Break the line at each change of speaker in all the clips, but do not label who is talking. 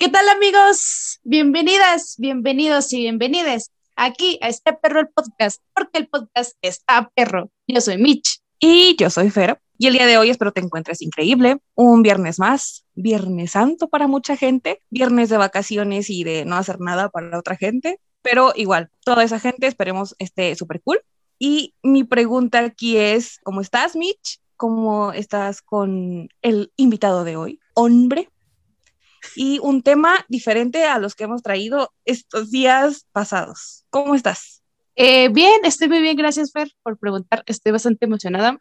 ¿Qué tal amigos? Bienvenidas, bienvenidos y bienvenides aquí a este perro el podcast, porque el podcast está perro. Yo soy Mitch.
Y yo soy Fer. Y el día de hoy espero te encuentres increíble. Un viernes más, viernes santo para mucha gente, viernes de vacaciones y de no hacer nada para otra gente, pero igual, toda esa gente esperemos esté súper cool. Y mi pregunta aquí es, ¿cómo estás, Mitch? ¿Cómo estás con el invitado de hoy? Hombre, y un tema diferente a los que hemos traído estos días pasados. ¿Cómo estás?
Eh, bien, estoy muy bien, gracias Fer por preguntar. Estoy bastante emocionada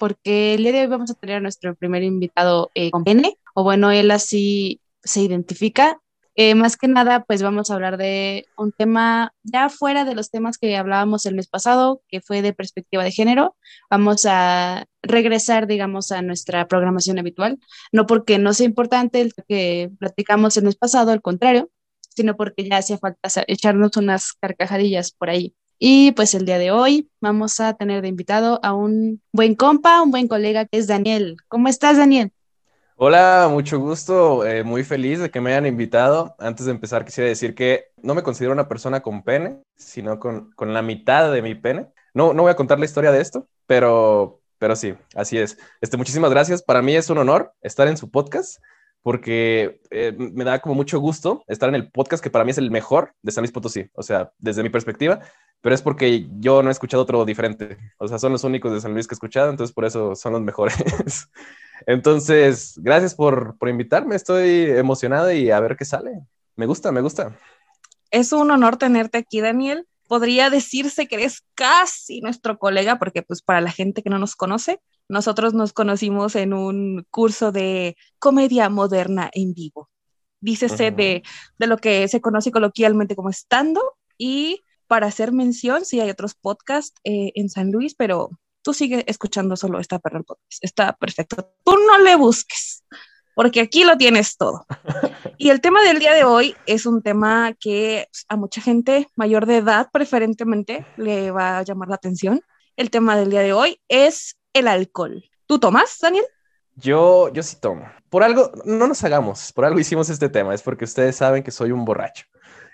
porque el día de hoy vamos a tener a nuestro primer invitado eh, con pene, o bueno, él así se identifica. Eh, más que nada, pues vamos a hablar de un tema ya fuera de los temas que hablábamos el mes pasado, que fue de perspectiva de género. Vamos a regresar, digamos, a nuestra programación habitual, no porque no sea importante el que platicamos el mes pasado, al contrario, sino porque ya hacía falta echarnos unas carcajadillas por ahí. Y pues el día de hoy vamos a tener de invitado a un buen compa, un buen colega que es Daniel. ¿Cómo estás, Daniel?
Hola, mucho gusto, eh, muy feliz de que me hayan invitado. Antes de empezar, quisiera decir que no me considero una persona con pene, sino con, con la mitad de mi pene. No, no voy a contar la historia de esto, pero, pero sí, así es. Este, muchísimas gracias. Para mí es un honor estar en su podcast porque eh, me da como mucho gusto estar en el podcast que para mí es el mejor de San Luis Potosí, o sea, desde mi perspectiva, pero es porque yo no he escuchado otro diferente, o sea, son los únicos de San Luis que he escuchado, entonces por eso son los mejores. Entonces, gracias por, por invitarme, estoy emocionado y a ver qué sale. Me gusta, me gusta.
Es un honor tenerte aquí, Daniel. Podría decirse que eres casi nuestro colega, porque pues para la gente que no nos conoce, nosotros nos conocimos en un curso de comedia moderna en vivo. Dícese de, de lo que se conoce coloquialmente como estando y para hacer mención, sí hay otros podcasts eh, en San Luis, pero tú sigues escuchando solo esta perra podcast. Está perfecto. Tú no le busques, porque aquí lo tienes todo. Y el tema del día de hoy es un tema que a mucha gente mayor de edad preferentemente le va a llamar la atención. El tema del día de hoy es el alcohol. ¿Tú tomas, Daniel?
Yo, yo sí tomo. Por algo, no nos hagamos, por algo hicimos este tema, es porque ustedes saben que soy un borracho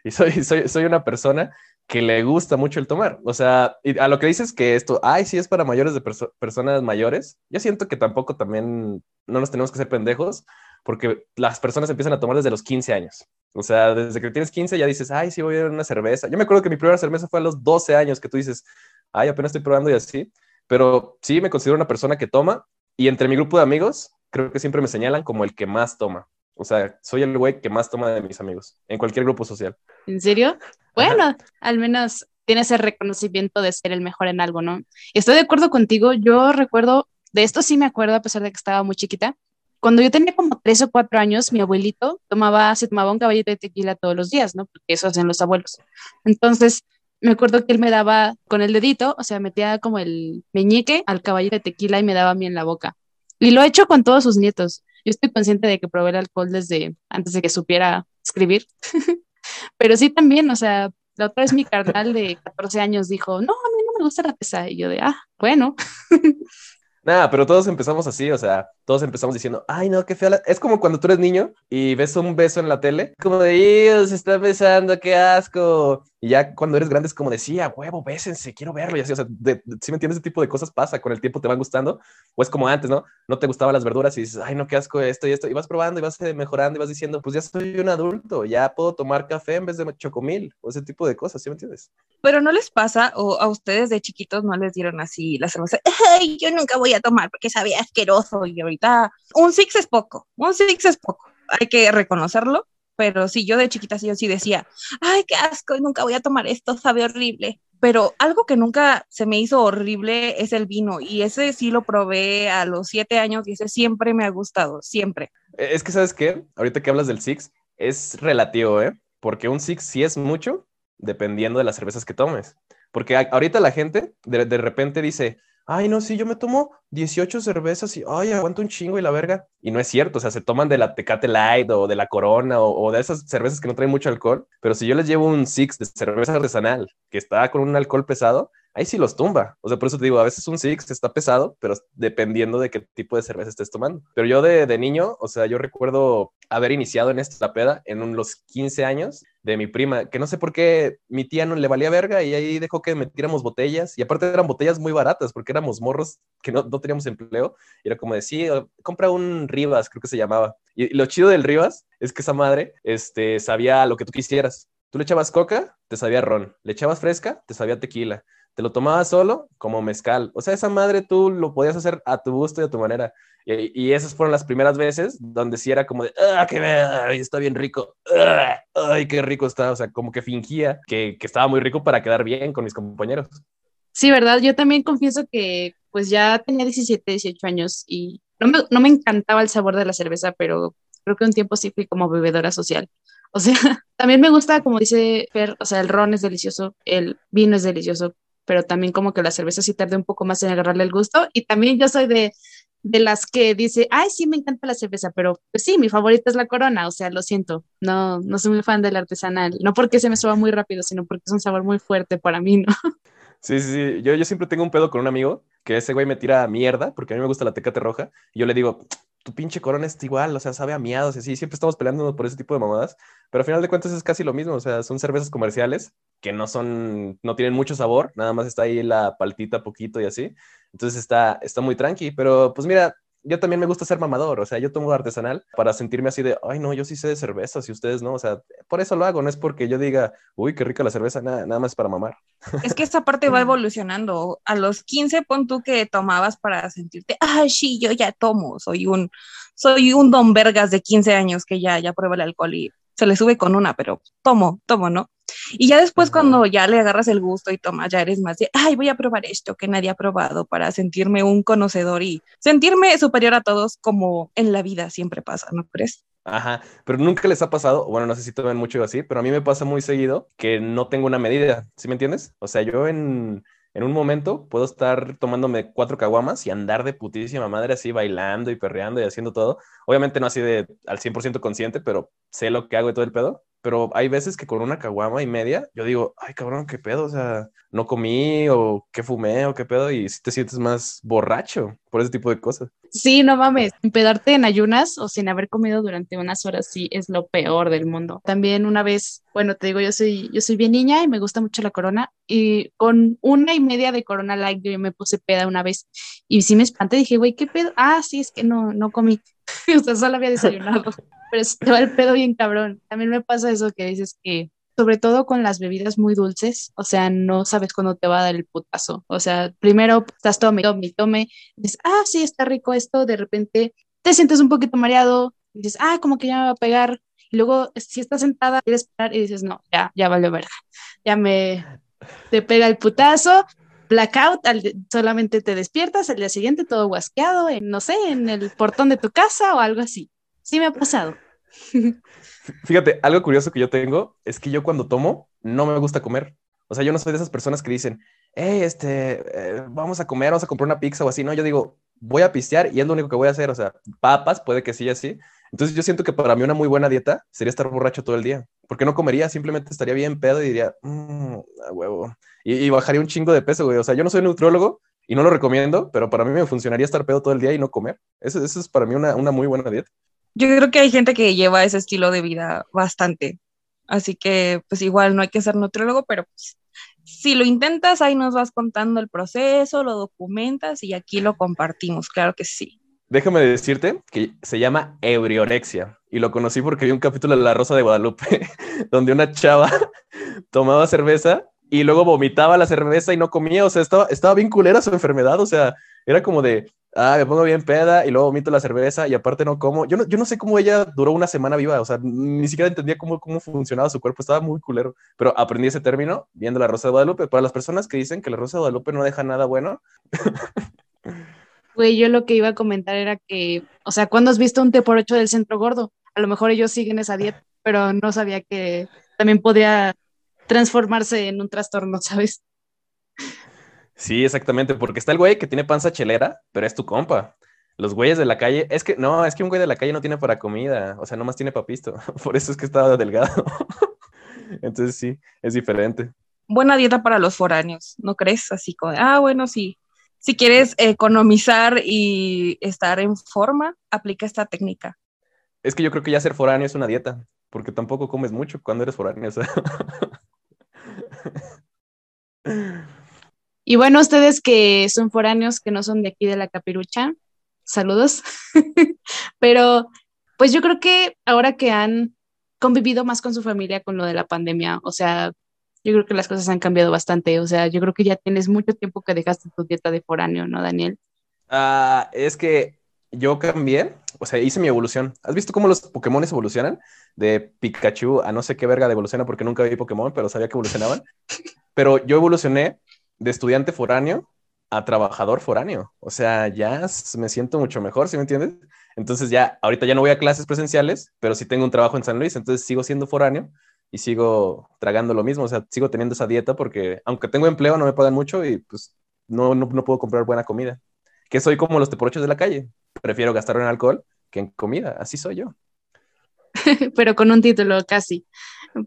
y soy, soy, soy una persona que le gusta mucho el tomar. O sea, a lo que dices que esto, ay, sí es para mayores de personas mayores, yo siento que tampoco también no nos tenemos que ser pendejos, porque las personas empiezan a tomar desde los 15 años. O sea, desde que tienes 15 ya dices, ay, sí voy a ver una cerveza. Yo me acuerdo que mi primera cerveza fue a los 12 años, que tú dices, ay, apenas estoy probando y así. Pero sí me considero una persona que toma y entre mi grupo de amigos, creo que siempre me señalan como el que más toma. O sea, soy el güey que más toma de mis amigos, en cualquier grupo social.
¿En serio? Bueno, al menos tienes el reconocimiento de ser el mejor en algo, ¿no? Estoy de acuerdo contigo. Yo recuerdo, de esto sí me acuerdo, a pesar de que estaba muy chiquita. Cuando yo tenía como tres o cuatro años, mi abuelito tomaba, se tomaba un caballito de tequila todos los días, ¿no? Porque eso hacen los abuelos. Entonces, me acuerdo que él me daba con el dedito, o sea, metía como el meñique al caballito de tequila y me daba a mí en la boca. Y lo he hecho con todos sus nietos. Yo estoy consciente de que probé el alcohol desde antes de que supiera escribir. Pero sí también, o sea, la otra vez mi carnal de 14 años dijo, no, a mí no me gusta la pesa. Y yo de, ah, bueno.
Nada, pero todos empezamos así, o sea, todos empezamos diciendo, ay, no, qué fea. Es como cuando tú eres niño y ves un beso en la tele, como de, se está besando, qué asco. Y ya cuando eres grande es como decía, huevo, bésense, quiero verlo. Y así, o sea, si me entiendes, ese tipo de cosas pasa, con el tiempo te van gustando. O es como antes, ¿no? No te gustaban las verduras y dices, ay, no, qué asco esto y esto. Y vas probando y vas mejorando y vas diciendo, pues ya soy un adulto, ya puedo tomar café en vez de chocomil o ese tipo de cosas, ¿sí me entiendes?
Pero no les pasa, o a ustedes de chiquitos no les dieron así la cerveza, ay, yo nunca voy a tomar porque sabía asqueroso y ahorita un six es poco, un six es poco, hay que reconocerlo pero sí, yo de chiquita sí, yo sí decía, ay, qué asco, nunca voy a tomar esto, sabe horrible. Pero algo que nunca se me hizo horrible es el vino, y ese sí lo probé a los siete años y ese siempre me ha gustado, siempre.
E, es que, ¿sabes qué? Ahorita que hablas del Six, es relativo, ¿eh? Porque un Six sí es mucho, dependiendo de las cervezas que tomes. Porque ahorita la gente de, de repente dice, ay, no, sí, yo me tomo 18 cervezas y, ay, aguanto un chingo y la verga. Y no es cierto, o sea, se toman de la Tecate Light o de la Corona o, de esas cervezas que no traen mucho alcohol. Pero si yo les llevo un Six de cerveza artesanal que está con un alcohol pesado, ahí sí los tumba. O sea, por eso te digo, a veces un Six está pesado, pero dependiendo de qué tipo de cerveza estés tomando. Pero yo de, de niño, o sea, yo recuerdo haber iniciado en esta peda en los 15 años de mi prima, que no sé por qué mi tía no le valía verga y ahí dejó que metiéramos botellas y aparte eran botellas muy baratas porque éramos morros que no, no teníamos empleo y era como de, sí, compra un Rivas, creo que se llamaba. Y, lo chido del Rivas es que esa madre este, sabía lo que tú quisieras. Tú le echabas coca, te sabía ron. Le echabas fresca, te sabía tequila. Te lo tomabas solo como mezcal. O sea, esa madre tú lo podías hacer a tu gusto y a tu manera. Y, esas fueron las primeras veces donde sí era como de, ¡ah, qué está bien rico! ¡Ah, ¡Ay, qué rico está! O sea, como que fingía que, que estaba muy rico para quedar bien con mis compañeros.
Sí, ¿verdad? Yo también confieso que pues ya tenía 17, 18 años y no me, no me encantaba el sabor de la cerveza, pero creo que un tiempo sí fui como bebedora social. O sea, también me gusta, como dice Fer, o sea, el ron es delicioso, el vino es delicioso, pero también como que la cerveza sí tarda un poco más en agarrarle el gusto. Y también yo soy de, de las que dice, ay, sí, me encanta la cerveza, pero pues sí, mi favorita es la corona, o sea, lo siento, no, no soy muy fan del artesanal, no porque se me suba muy rápido, sino porque es un sabor muy fuerte para mí, ¿no?
Sí, sí, yo, yo siempre tengo un pedo con un amigo que ese güey me tira mierda, porque a mí me gusta la tecate roja, y yo le digo, tu pinche corona está igual, o sea, sabe a miados y así, siempre estamos peleándonos por ese tipo de mamadas, pero al final de cuentas es casi lo mismo, o sea, son cervezas comerciales que no son, no tienen mucho sabor, nada más está ahí la paltita poquito y así, entonces está, está muy tranqui, pero pues mira, yo también me gusta ser mamador, o sea, yo tomo artesanal para sentirme así de, ay, no, yo sí sé de cerveza, y ustedes no, o sea, por eso lo hago, no es porque yo diga, uy, qué rica la cerveza, nada, nada más para mamar.
Es que esa parte va evolucionando. A los 15 pon tú que tomabas para sentirte, ay, sí, yo ya tomo, soy un, soy un don vergas de 15 años que ya, ya prueba el alcohol y se le sube con una, pero tomo, tomo, ¿no? Y ya después cuando ya le agarras el gusto y tomas, ya eres más de, ay, voy a probar esto que nadie ha probado para sentirme un conocedor y sentirme superior a todos como en la vida siempre pasa, ¿no crees?
Ajá, pero nunca les ha pasado, bueno, no sé si tomen mucho así, pero a mí me pasa muy seguido que no tengo una medida, ¿sí me entiendes? O sea, yo en, en un momento puedo estar tomándome cuatro caguamas y andar de putísima madre así bailando y perreando y haciendo todo. Obviamente no así de al 100% consciente, pero sé lo que hago y todo el pedo pero hay veces que con una caguama y media, yo digo, ay cabrón, qué pedo, o sea, no comí o qué fumé o qué pedo, y si te sientes más borracho por ese tipo de cosas.
Sí, no mames, empedarte en ayunas o sin haber comido durante unas horas sí es lo peor del mundo. También una vez, bueno, te digo, yo soy, yo soy bien niña y me gusta mucho la corona, y con una y media de corona light yo me puse peda una vez, y sí me espanté, dije, güey, ¿qué pedo? Ah, sí, es que no, no comí, o sea, solo había desayunado pero se te va el pedo bien cabrón. También me pasa eso que dices que, sobre todo con las bebidas muy dulces, o sea, no sabes cuándo te va a dar el putazo. O sea, primero estás tome, tome, tome, dices, ah, sí, está rico esto, de repente te sientes un poquito mareado, dices, ah, como que ya me va a pegar. Y luego, si estás sentada, quieres parar y dices, no, ya, ya valió verga. Ya me, te pega el putazo, blackout, solamente te despiertas, al día siguiente todo guasqueado, en, no sé, en el portón de tu casa o algo así. Sí me ha pasado.
Fíjate, algo curioso que yo tengo es que yo cuando tomo no me gusta comer. O sea, yo no soy de esas personas que dicen, hey, este, eh, vamos a comer, vamos a comprar una pizza o así. No, yo digo, voy a pistear y es lo único que voy a hacer. O sea, papas, puede que sí, así. Entonces yo siento que para mí una muy buena dieta sería estar borracho todo el día. Porque no comería, simplemente estaría bien pedo y diría, mmm, a huevo. Y, bajaría un chingo de peso, güey. O sea, yo no soy nutriólogo y no lo recomiendo, pero para mí me funcionaría estar pedo todo el día y no comer. Eso, eso es para mí una, una muy buena dieta.
Yo creo que hay gente que lleva ese estilo de vida bastante. Así que, pues igual no hay que ser nutriólogo, pero pues, si lo intentas, ahí nos vas contando el proceso, lo documentas y aquí lo compartimos, claro que sí.
Déjame decirte que se llama ebriorexia y lo conocí porque vi un capítulo de La Rosa de Guadalupe donde una chava tomaba cerveza y luego vomitaba la cerveza y no comía, o sea, estaba, estaba bien culera su enfermedad, o sea, era como de, ah, me pongo bien peda y luego vomito la cerveza y aparte no como. Yo no, yo no sé cómo ella duró una semana viva, o sea, ni siquiera entendía cómo, cómo funcionaba su cuerpo, estaba muy culero, pero aprendí ese término viendo la Rosa de Guadalupe. Para las personas que dicen que la Rosa de Guadalupe no deja nada bueno.
Güey, yo lo que iba a comentar era que, o sea, ¿cuándo has visto un té por ocho del centro gordo? A lo mejor ellos siguen esa dieta, pero no sabía que también podía transformarse en un trastorno, ¿sabes?
Sí, exactamente, porque está el güey que tiene panza chelera, pero es tu compa. Los güeyes de la calle, es que no, es que un güey de la calle no tiene para comida, o sea, nomás tiene papisto, por eso es que estaba delgado. Entonces sí, es diferente.
buena dieta para los foráneos, ¿no crees? Así como, ah, bueno, sí. Si quieres economizar y estar en forma, aplica esta técnica.
Es que yo creo que ya ser foráneo es una dieta, porque tampoco comes mucho cuando eres foráneo.
Y bueno, ustedes que son foráneos, que no son de aquí de la capirucha, saludos. Pero pues yo creo que ahora que han convivido más con su familia con lo de la pandemia, o sea, yo creo que las cosas han cambiado bastante, o sea, yo creo que ya tienes mucho tiempo que dejaste tu dieta de foráneo, ¿no, Daniel?
Ah, es que yo cambié, o sea, hice mi evolución. ¿Has visto cómo los Pokémon evolucionan? De Pikachu a no sé qué verga de evoluciona porque nunca vi Pokémon, pero sabía que evolucionaban. Pero yo evolucioné de estudiante foráneo a trabajador foráneo. O sea, ya me siento mucho mejor, ¿sí me entiendes? Entonces ya, ahorita ya no voy a clases presenciales, pero sí tengo un trabajo en San Luis, entonces sigo siendo foráneo y sigo tragando lo mismo, o sea, sigo teniendo esa dieta porque aunque tengo empleo no me pagan mucho y pues no, no, no puedo comprar buena comida. Que soy como los teporochos de la calle, prefiero gastarlo en alcohol que en comida, así soy yo.
pero con un título casi.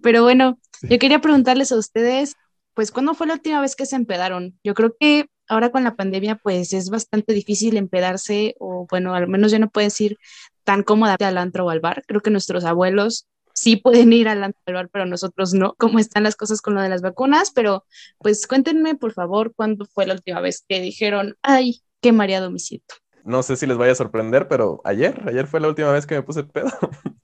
Pero bueno, yo quería preguntarles a ustedes, pues, ¿cuándo fue la última vez que se empedaron? Yo creo que ahora con la pandemia, pues es bastante difícil empedarse, o bueno, al menos ya no puedes ir tan cómoda al antro o al bar. Creo que nuestros abuelos sí pueden ir al antro o al bar, pero nosotros no. ¿Cómo están las cosas con lo de las vacunas? Pero pues cuéntenme, por favor, cuándo fue la última vez que dijeron, ay, qué mareado siento.
No sé si les vaya a sorprender, pero ayer, ayer fue la última vez que me puse pedo.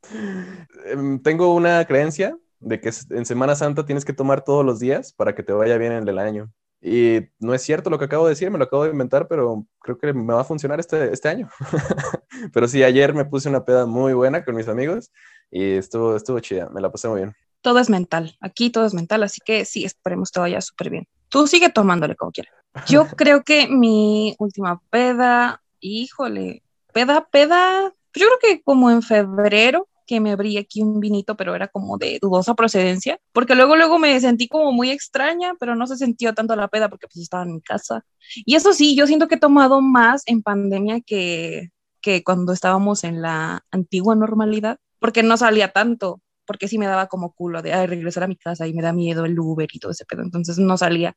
Em, tengo una creencia de que en Semana Santa tienes que tomar todos los días para que te vaya bien en el año. Y no es cierto lo que acabo de decir, me lo acabo de inventar, pero creo que me va a funcionar este, este año. pero sí, ayer me puse una peda muy buena con mis amigos y estuvo, estuvo chida, me la pasé muy bien.
Todo es mental, aquí todo es mental, así que sí, esperemos que vaya súper bien. Tú sigue tomándole como quieras. Yo creo que mi última peda, híjole, peda, peda, yo creo que como en febrero, que me abrí aquí un vinito, pero era como de dudosa procedencia, porque luego, luego me sentí como muy extraña, pero no se sintió tanto la peda porque pues estaba en mi casa. Y eso sí, yo siento que he tomado más en pandemia que, que cuando estábamos en la antigua normalidad, porque no salía tanto, porque sí me daba como culo de regresar a mi casa y me da miedo el Uber y todo ese pedo, entonces no salía.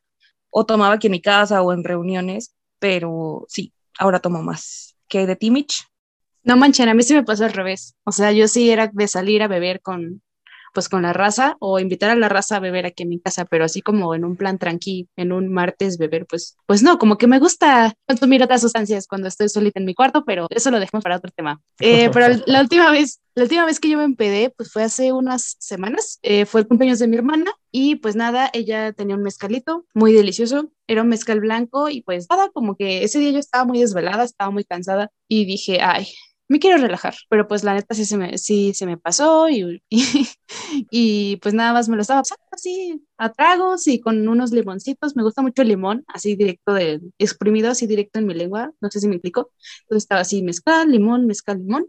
O tomaba aquí en mi casa o en reuniones, pero sí, ahora tomo más. ¿Qué de Timich?
No manchen, a mí sí me pasó al revés. O sea, yo sí era de salir a beber con, pues con la raza o invitar a la raza a beber aquí en mi casa, pero así como en un plan tranqui, en un martes beber, pues, pues no, como que me gusta consumir otras sustancias cuando estoy solita en mi cuarto, pero eso lo dejamos para otro tema. Eh, pero la última vez, la última vez que yo me empedé, pues fue hace unas semanas, eh, fue el cumpleaños de mi hermana y pues nada, ella tenía un mezcalito muy delicioso, era un mezcal blanco y pues nada, como que ese día yo estaba muy desvelada, estaba muy cansada y dije, ay, me quiero relajar, pero pues la neta sí se me, sí se me pasó y, y, pues nada más me lo estaba pasando así a tragos y con unos limoncitos, me gusta mucho el limón, así directo de exprimido, así directo en mi lengua, no sé si me explico, entonces estaba así mezcal, limón, mezcal, limón,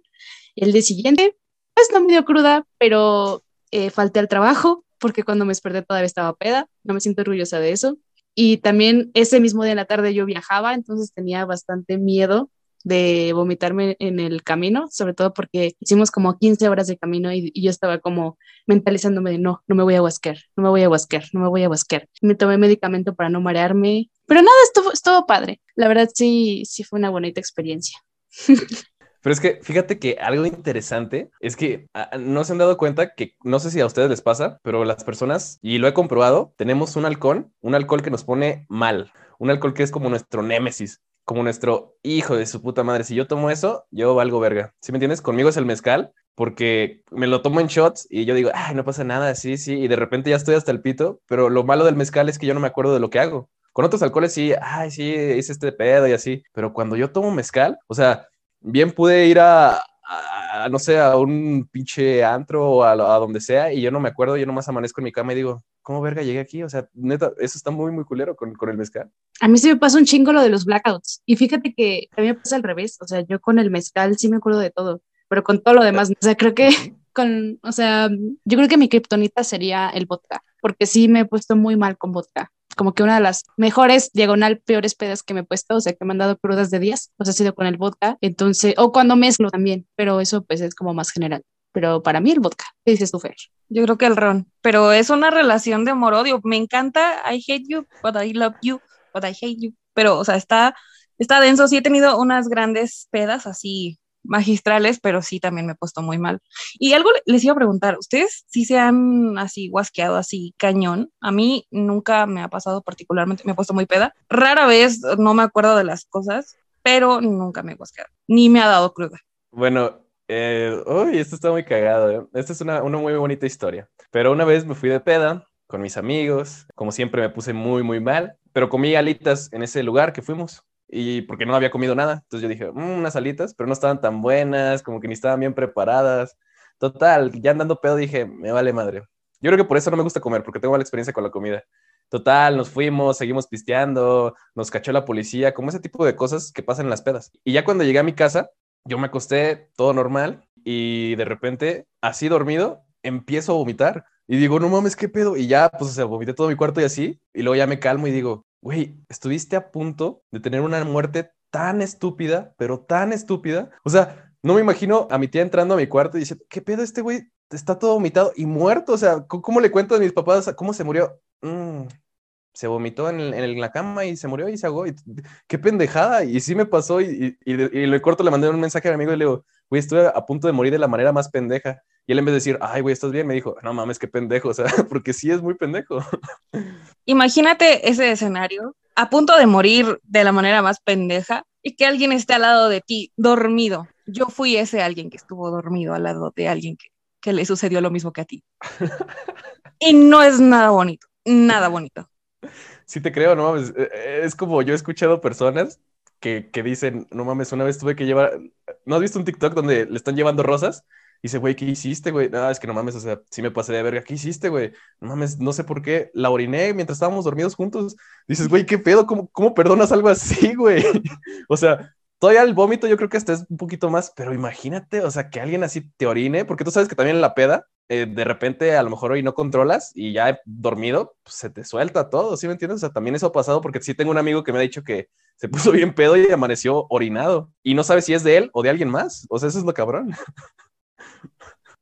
el día siguiente, pues no me dio cruda, pero eh, falté al trabajo porque cuando me desperté todavía estaba peda, no me siento orgullosa de eso. Y también ese mismo día en la tarde yo viajaba, entonces tenía bastante miedo de vomitarme en el camino, sobre todo porque hicimos como 15 horas de camino y, yo estaba como mentalizándome de no, no me voy a huasquear, no me voy a huasquear, no me voy a huasquear. Me tomé medicamento para no marearme, pero nada, estuvo, estuvo padre. La verdad sí, sí fue una bonita experiencia.
Pero es que fíjate que algo interesante es que ah, no se han dado cuenta que no sé si a ustedes les pasa, pero las personas, y lo he comprobado, tenemos un alcohol, un alcohol que nos pone mal, un alcohol que es como nuestro némesis como nuestro hijo de su puta madre. Si yo tomo eso, yo valgo verga. ¿Sí me entiendes? Conmigo es el mezcal, porque me lo tomo en shots y yo digo, ay, no pasa nada, sí, sí, y de repente ya estoy hasta el pito, pero lo malo del mezcal es que yo no me acuerdo de lo que hago. Con otros alcoholes sí, ay, sí, hice este pedo y así, pero cuando yo tomo mezcal, o sea, bien pude ir a, no sé, a un pinche antro o a, a, donde sea y yo no me acuerdo, yo nomás amanezco en mi cama y digo, ¿cómo verga llegué aquí? O sea, neta, eso está muy, muy culero con, con el mezcal.
A mí sí me pasa un chingo lo de los blackouts. Y fíjate que a mí me pasa al revés. O sea, yo con el mezcal sí me acuerdo de todo, pero con todo lo demás, o sea, creo que con, o sea, yo creo que mi kriptonita sería el vodka, porque sí me he puesto muy mal con vodka. Como que una de las mejores, diagonal, peores pedas que me he puesto, o sea, que me han dado crudas de días, pues ha sido con el vodka. Entonces, o cuando mezclo también, pero eso pues es como más general. Pero para mí el vodka. ¿Qué dices tú, Fer?
Yo creo que el ron, pero es una relación de amor-odio. Me encanta I hate you, but I love you, but I hate you. Pero, o sea, está, está denso. Sí he tenido unas grandes pedas así magistrales, pero sí también me he puesto muy mal. Y algo les iba a preguntar, ¿ustedes sí se han así guasqueado así cañón? A mí nunca me ha pasado particularmente, me he puesto muy peda. Rara vez no me acuerdo de las cosas, pero nunca me he guasqueado, ni me ha dado cruda.
Bueno, eh, uy, esto está muy cagado. ¿eh? Esta es una, muy bonita historia. Pero una vez me fui de peda con mis amigos, como siempre me puse muy, muy mal, pero comí alitas en ese lugar que fuimos y porque no había comido nada. Entonces yo dije, "Mm, unas alitas, pero no estaban tan buenas, como que ni estaban bien preparadas. Total, ya andando pedo dije, me vale madre. Yo creo que por eso no me gusta comer, porque tengo mala experiencia con la comida. Total, nos fuimos, seguimos pisteando, nos cachó la policía, como ese tipo de cosas que pasan en las pedas. Y ya cuando llegué a mi casa, yo me acosté todo normal y de repente, así dormido, empiezo a vomitar. Y digo, no mames, ¿qué pedo? Y ya, pues, o sea, vomité todo mi cuarto y así. Y luego ya me calmo y digo, güey, estuviste a punto de tener una muerte tan estúpida, pero tan estúpida. O sea, no me imagino a mi tía entrando a mi cuarto y diciendo, ¿qué pedo este güey? Está todo vomitado y muerto. O sea, ¿cómo, le cuento a mis papás cómo se murió? Mm, se vomitó en, el- en la cama y se murió y se ahogó. Y, qué pendejada. Y sí me pasó y, y, y- y le corto, le mandé un mensaje a mi amigo y le digo, güey, estuve a punto de morir de la manera más pendeja. Y él en vez de decir, ay, güey, ¿estás bien? Me dijo, no mames, qué pendejo. O sea, porque sí es muy pendejo.
Imagínate ese escenario, a punto de morir de la manera más pendeja y que alguien esté al lado de ti, dormido. Yo fui ese alguien que estuvo dormido al lado de alguien que, que le sucedió lo mismo que a ti. Y no es nada bonito, nada bonito.
Sí te creo, no mames. Eh, eh, Es como yo he escuchado personas que, que dicen, no mames, una vez tuve que llevar, ¿no has visto un TikTok donde le están llevando rosas? Y dice, güey, ¿qué hiciste, güey? No, es que no mames, o sea, sí me pasé de verga. ¿Qué hiciste, güey? No mames, no sé por qué. La oriné mientras estábamos dormidos juntos. Dices, güey, ¿qué pedo? ¿Cómo, cómo perdonas algo así, güey? O sea, todavía el vómito yo creo que hasta es un poquito más, pero imagínate, o sea, que alguien así te orine, porque tú sabes que también en la peda, eh, de repente a lo mejor hoy no controlas y ya dormido, pues se te suelta todo, ¿sí me entiendes? O sea, también eso ha pasado porque sí tengo un amigo que me ha dicho que se puso bien pedo y amaneció orinado y no sabe si es de él o de alguien más. O sea, eso es lo cabrón.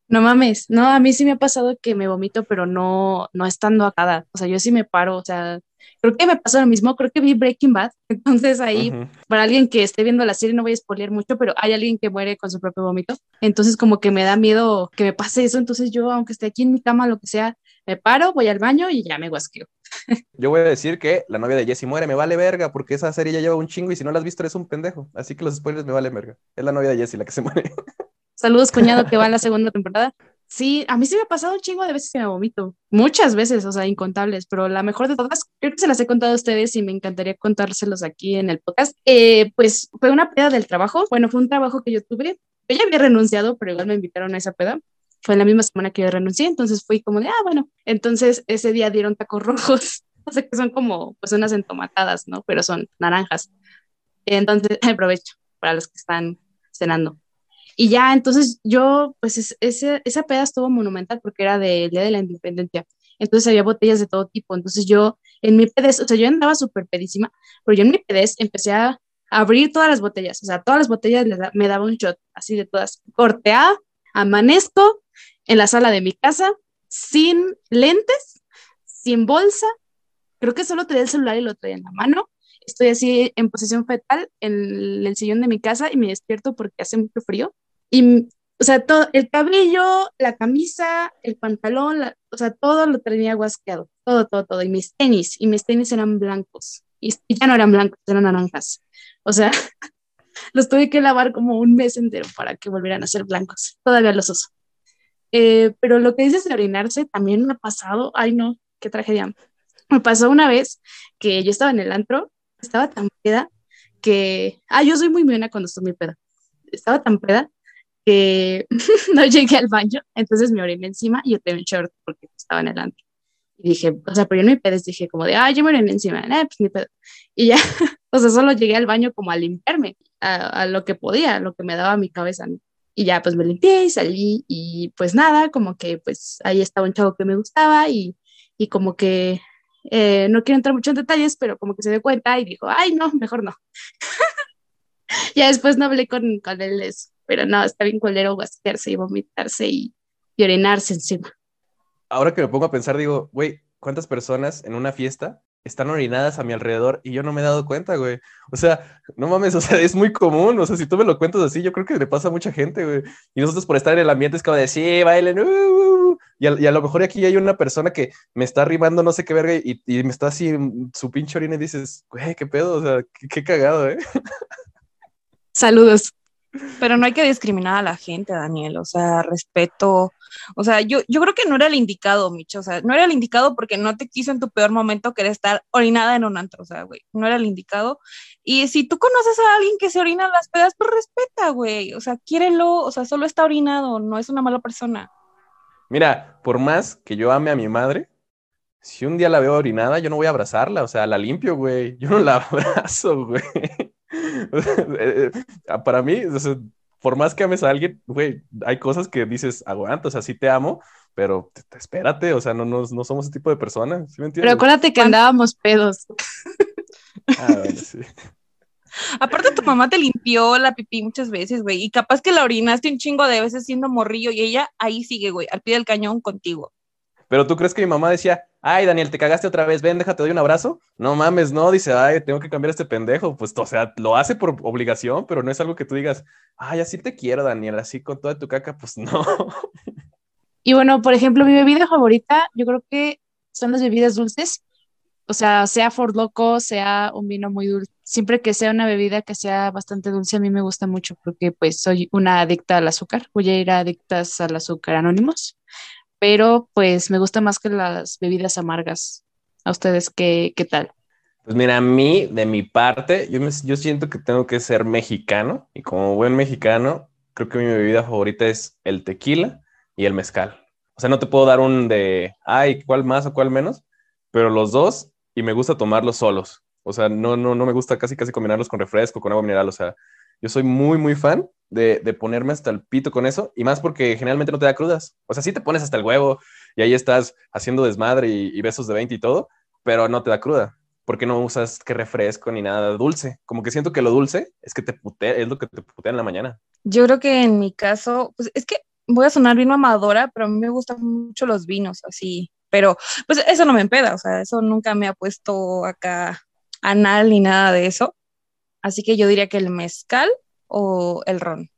No mames, no, a mí sí me ha pasado que me vomito, pero no, no estando acá. O sea, yo sí me paro, o sea, creo que me pasó lo mismo, creo que vi Breaking Bad, entonces ahí,
Ujú.
para alguien que esté viendo la serie, no voy a spoilear mucho, pero hay alguien que muere con su propio vómito, entonces como que me da miedo que me pase eso, entonces yo, aunque esté aquí en mi cama, lo que sea, me paro, voy al baño y ya me guasqueo.
Yo voy a decir que la novia de Jesse muere, me vale verga, porque esa serie ya lleva un chingo y si no la has visto eres un pendejo. Así que los spoilers me vale verga. Es la novia de Jesse la que se muere.
Saludos, cuñado, que va en la segunda temporada. Sí, a mí sí me ha pasado un chingo de veces que me vomito. Muchas veces, o sea, incontables, pero la mejor de todas, creo que se las he contado a ustedes y me encantaría contárselos aquí en el podcast. Eh, pues fue una peda del trabajo. Bueno, fue un trabajo que yo tuve. Yo ya había renunciado, pero igual me invitaron a esa peda. Fue en la misma semana que yo renuncié, entonces fui como de, ah, bueno. Entonces ese día dieron tacos rojos. O sea, que son como, pues unas entomatadas, ¿no? Pero son naranjas. Entonces, aprovecho para los que están cenando. Y ya, entonces yo, pues es- ese, esa peda estuvo monumental porque era del Día de la Independencia. Entonces había botellas de todo tipo. Entonces yo, en mi pedez, o sea, yo andaba súper pedísima, pero yo en mi pedez empecé a abrir todas las botellas. O sea, todas las botellas me daba un shot, así de todas. Cortea, amanezco en la sala de mi casa, sin lentes, sin bolsa. Creo que solo traía el celular y lo traía en la mano. Estoy así en posición fetal en el sillón de mi casa y me despierto porque hace mucho frío. Y, o sea, todo, el cabello, la camisa, el pantalón, la- o sea, todo lo tenía guasqueado, todo, todo, todo. Y mis tenis, y mis tenis eran blancos. Y, y ya no eran blancos, eran naranjas. O sea, los tuve que lavar como un mes entero para que volvieran a ser blancos. Todavía los uso. Eh, pero lo que dices de orinarse también me ha pasado. Ay, no, qué tragedia. Me pasó una vez que yo estaba en el antro, estaba tan peda que. Ah, yo soy muy buena cuando estoy muy peda. Estaba tan peda que no llegué al baño, entonces me oriné encima y yo tenía un short porque estaba en el antro. Y dije, o sea, pero yo en mi pedes dije como de, ah, yo me oriné encima, nah, pues ni pedo. Y ya, o sea, solo llegué al baño como a limpiarme, a, a lo que podía, a lo que me daba mi cabeza. ¿no? Y ya, pues me limpié y salí y pues nada, como que pues ahí estaba un chavo que me gustaba y, y como que eh, no quiero entrar mucho en detalles, pero como que se dio cuenta y dijo, ay, no, mejor no. ya después no hablé con, con él eso. Pero no, está bien culero guasquearse y vomitarse y, y orinarse encima.
Ahora que me pongo a pensar, digo, güey, ¿cuántas personas en una fiesta están orinadas a mi alrededor y yo no me he dado cuenta, güey. O sea, no mames, o sea, es muy común. O sea, si tú me lo cuentas así, yo creo que le pasa a mucha gente, güey. Y nosotros por estar en el ambiente es como de, sí, bailen, uh, uh, uh". y, a, y, a, lo mejor aquí hay una persona que me está arrimando no sé qué verga y, y me está así su pinche orina y dices, güey, qué pedo, o sea, qué, qué cagado, ¿eh?
Saludos.
Pero no hay que discriminar a la gente, Daniel, o sea, respeto. O sea, yo, yo creo que no era el indicado, Micho, o sea, no era el indicado porque no te quiso en tu peor momento querer estar orinada en un antro, o sea, güey, no era el indicado. Y si tú conoces a alguien que se orina en las pedas, pues respeta, güey, o sea, quiérelo, o sea, solo está orinado, no es una mala persona.
Mira, por más que yo ame a mi madre, si un día la veo orinada, yo no voy a abrazarla, o sea, la limpio, güey, yo no la abrazo, güey. Para mí, o sea, por más que ames a alguien, güey, hay cosas que dices, aguanta, o sea, sí te amo, pero te, te, espérate, o sea, no, no, no, somos ese tipo de personas, ¿sí me entiendes?
Pero acuérdate que andábamos pedos.
Ah, bueno, sí.
Aparte, tu mamá te limpió la pipí muchas veces, güey, y capaz que la orinaste un chingo de veces siendo morrillo y ella ahí sigue, güey, al pie del cañón contigo.
Pero tú crees que mi mamá decía, ay, Daniel, te cagaste otra vez, ven, déjate, doy un abrazo. No mames, no, dice, ay, tengo que cambiar este pendejo. Pues, o sea, lo hace por obligación, pero no es algo que tú digas, ay, así te quiero, Daniel, así con toda tu caca, pues no.
Y bueno, por ejemplo, mi bebida favorita, yo creo que son las bebidas dulces. O sea, sea Ford Loco, sea un vino muy dulce. Siempre que sea una bebida que sea bastante dulce, a mí me gusta mucho porque pues soy una adicta al azúcar. Voy a ir a adictas al azúcar anónimos pero pues me gusta más que las bebidas amargas. ¿A ustedes qué, qué tal?
Pues mira, a mí, de mi parte, yo, me, yo siento que tengo que ser mexicano y como buen mexicano, creo que mi bebida favorita es el tequila y el mezcal. O sea, no te puedo dar un de, ay, ¿cuál más o cuál menos? Pero los dos y me gusta tomarlos solos. O sea, no, no, no me gusta casi, casi combinarlos con refresco, con agua mineral. O sea, yo soy muy, muy fan de, de, ponerme hasta el pito con eso, y más porque generalmente no te da crudas. O sea, sí te pones hasta el huevo y ahí estás haciendo desmadre y, besos de 20 y todo, pero no te da cruda. Porque no usas que refresco ni nada dulce. Como que siento que lo dulce es que te putea, es lo que te putea en la mañana.
Yo creo que en mi caso, pues es que voy a sonar bien mamadora, pero a mí me gustan mucho los vinos, así. Pero pues eso no me empeda, o sea, eso nunca me ha puesto acá anal ni nada de eso. Así que yo diría que el mezcal o el ron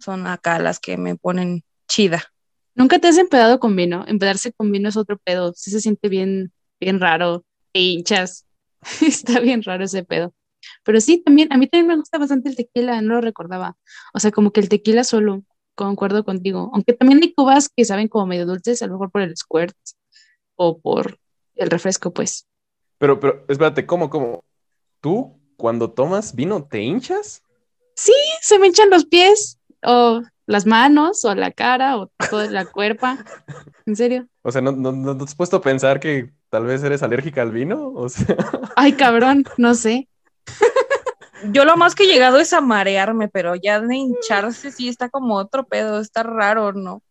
son acá las que me ponen chida.
¿Nunca te has empedado con vino? Empedarse con vino es otro pedo. Sí se siente bien, bien raro. Te hinchas. Está bien raro ese pedo. Pero sí, también, a mí también me gusta bastante el tequila, no lo recordaba. O sea, como que el tequila solo, concuerdo contigo. Aunque también hay cubas que saben como medio dulces, a lo mejor por el squirt o por el refresco, pues.
Pero, pero, espérate, ¿cómo, cómo? ¿Tú cuando tomas vino te hinchas?
Sí, se me hinchan los pies o las manos o la cara o toda la cuerpa. ¿En serio?
O sea, ¿no, no, no te has puesto a pensar que tal vez eres alérgica al vino? O sea...
Ay, cabrón, no sé.
Yo lo más que he llegado es a marearme, pero ya de hincharse sí está como otro pedo, está raro, ¿no?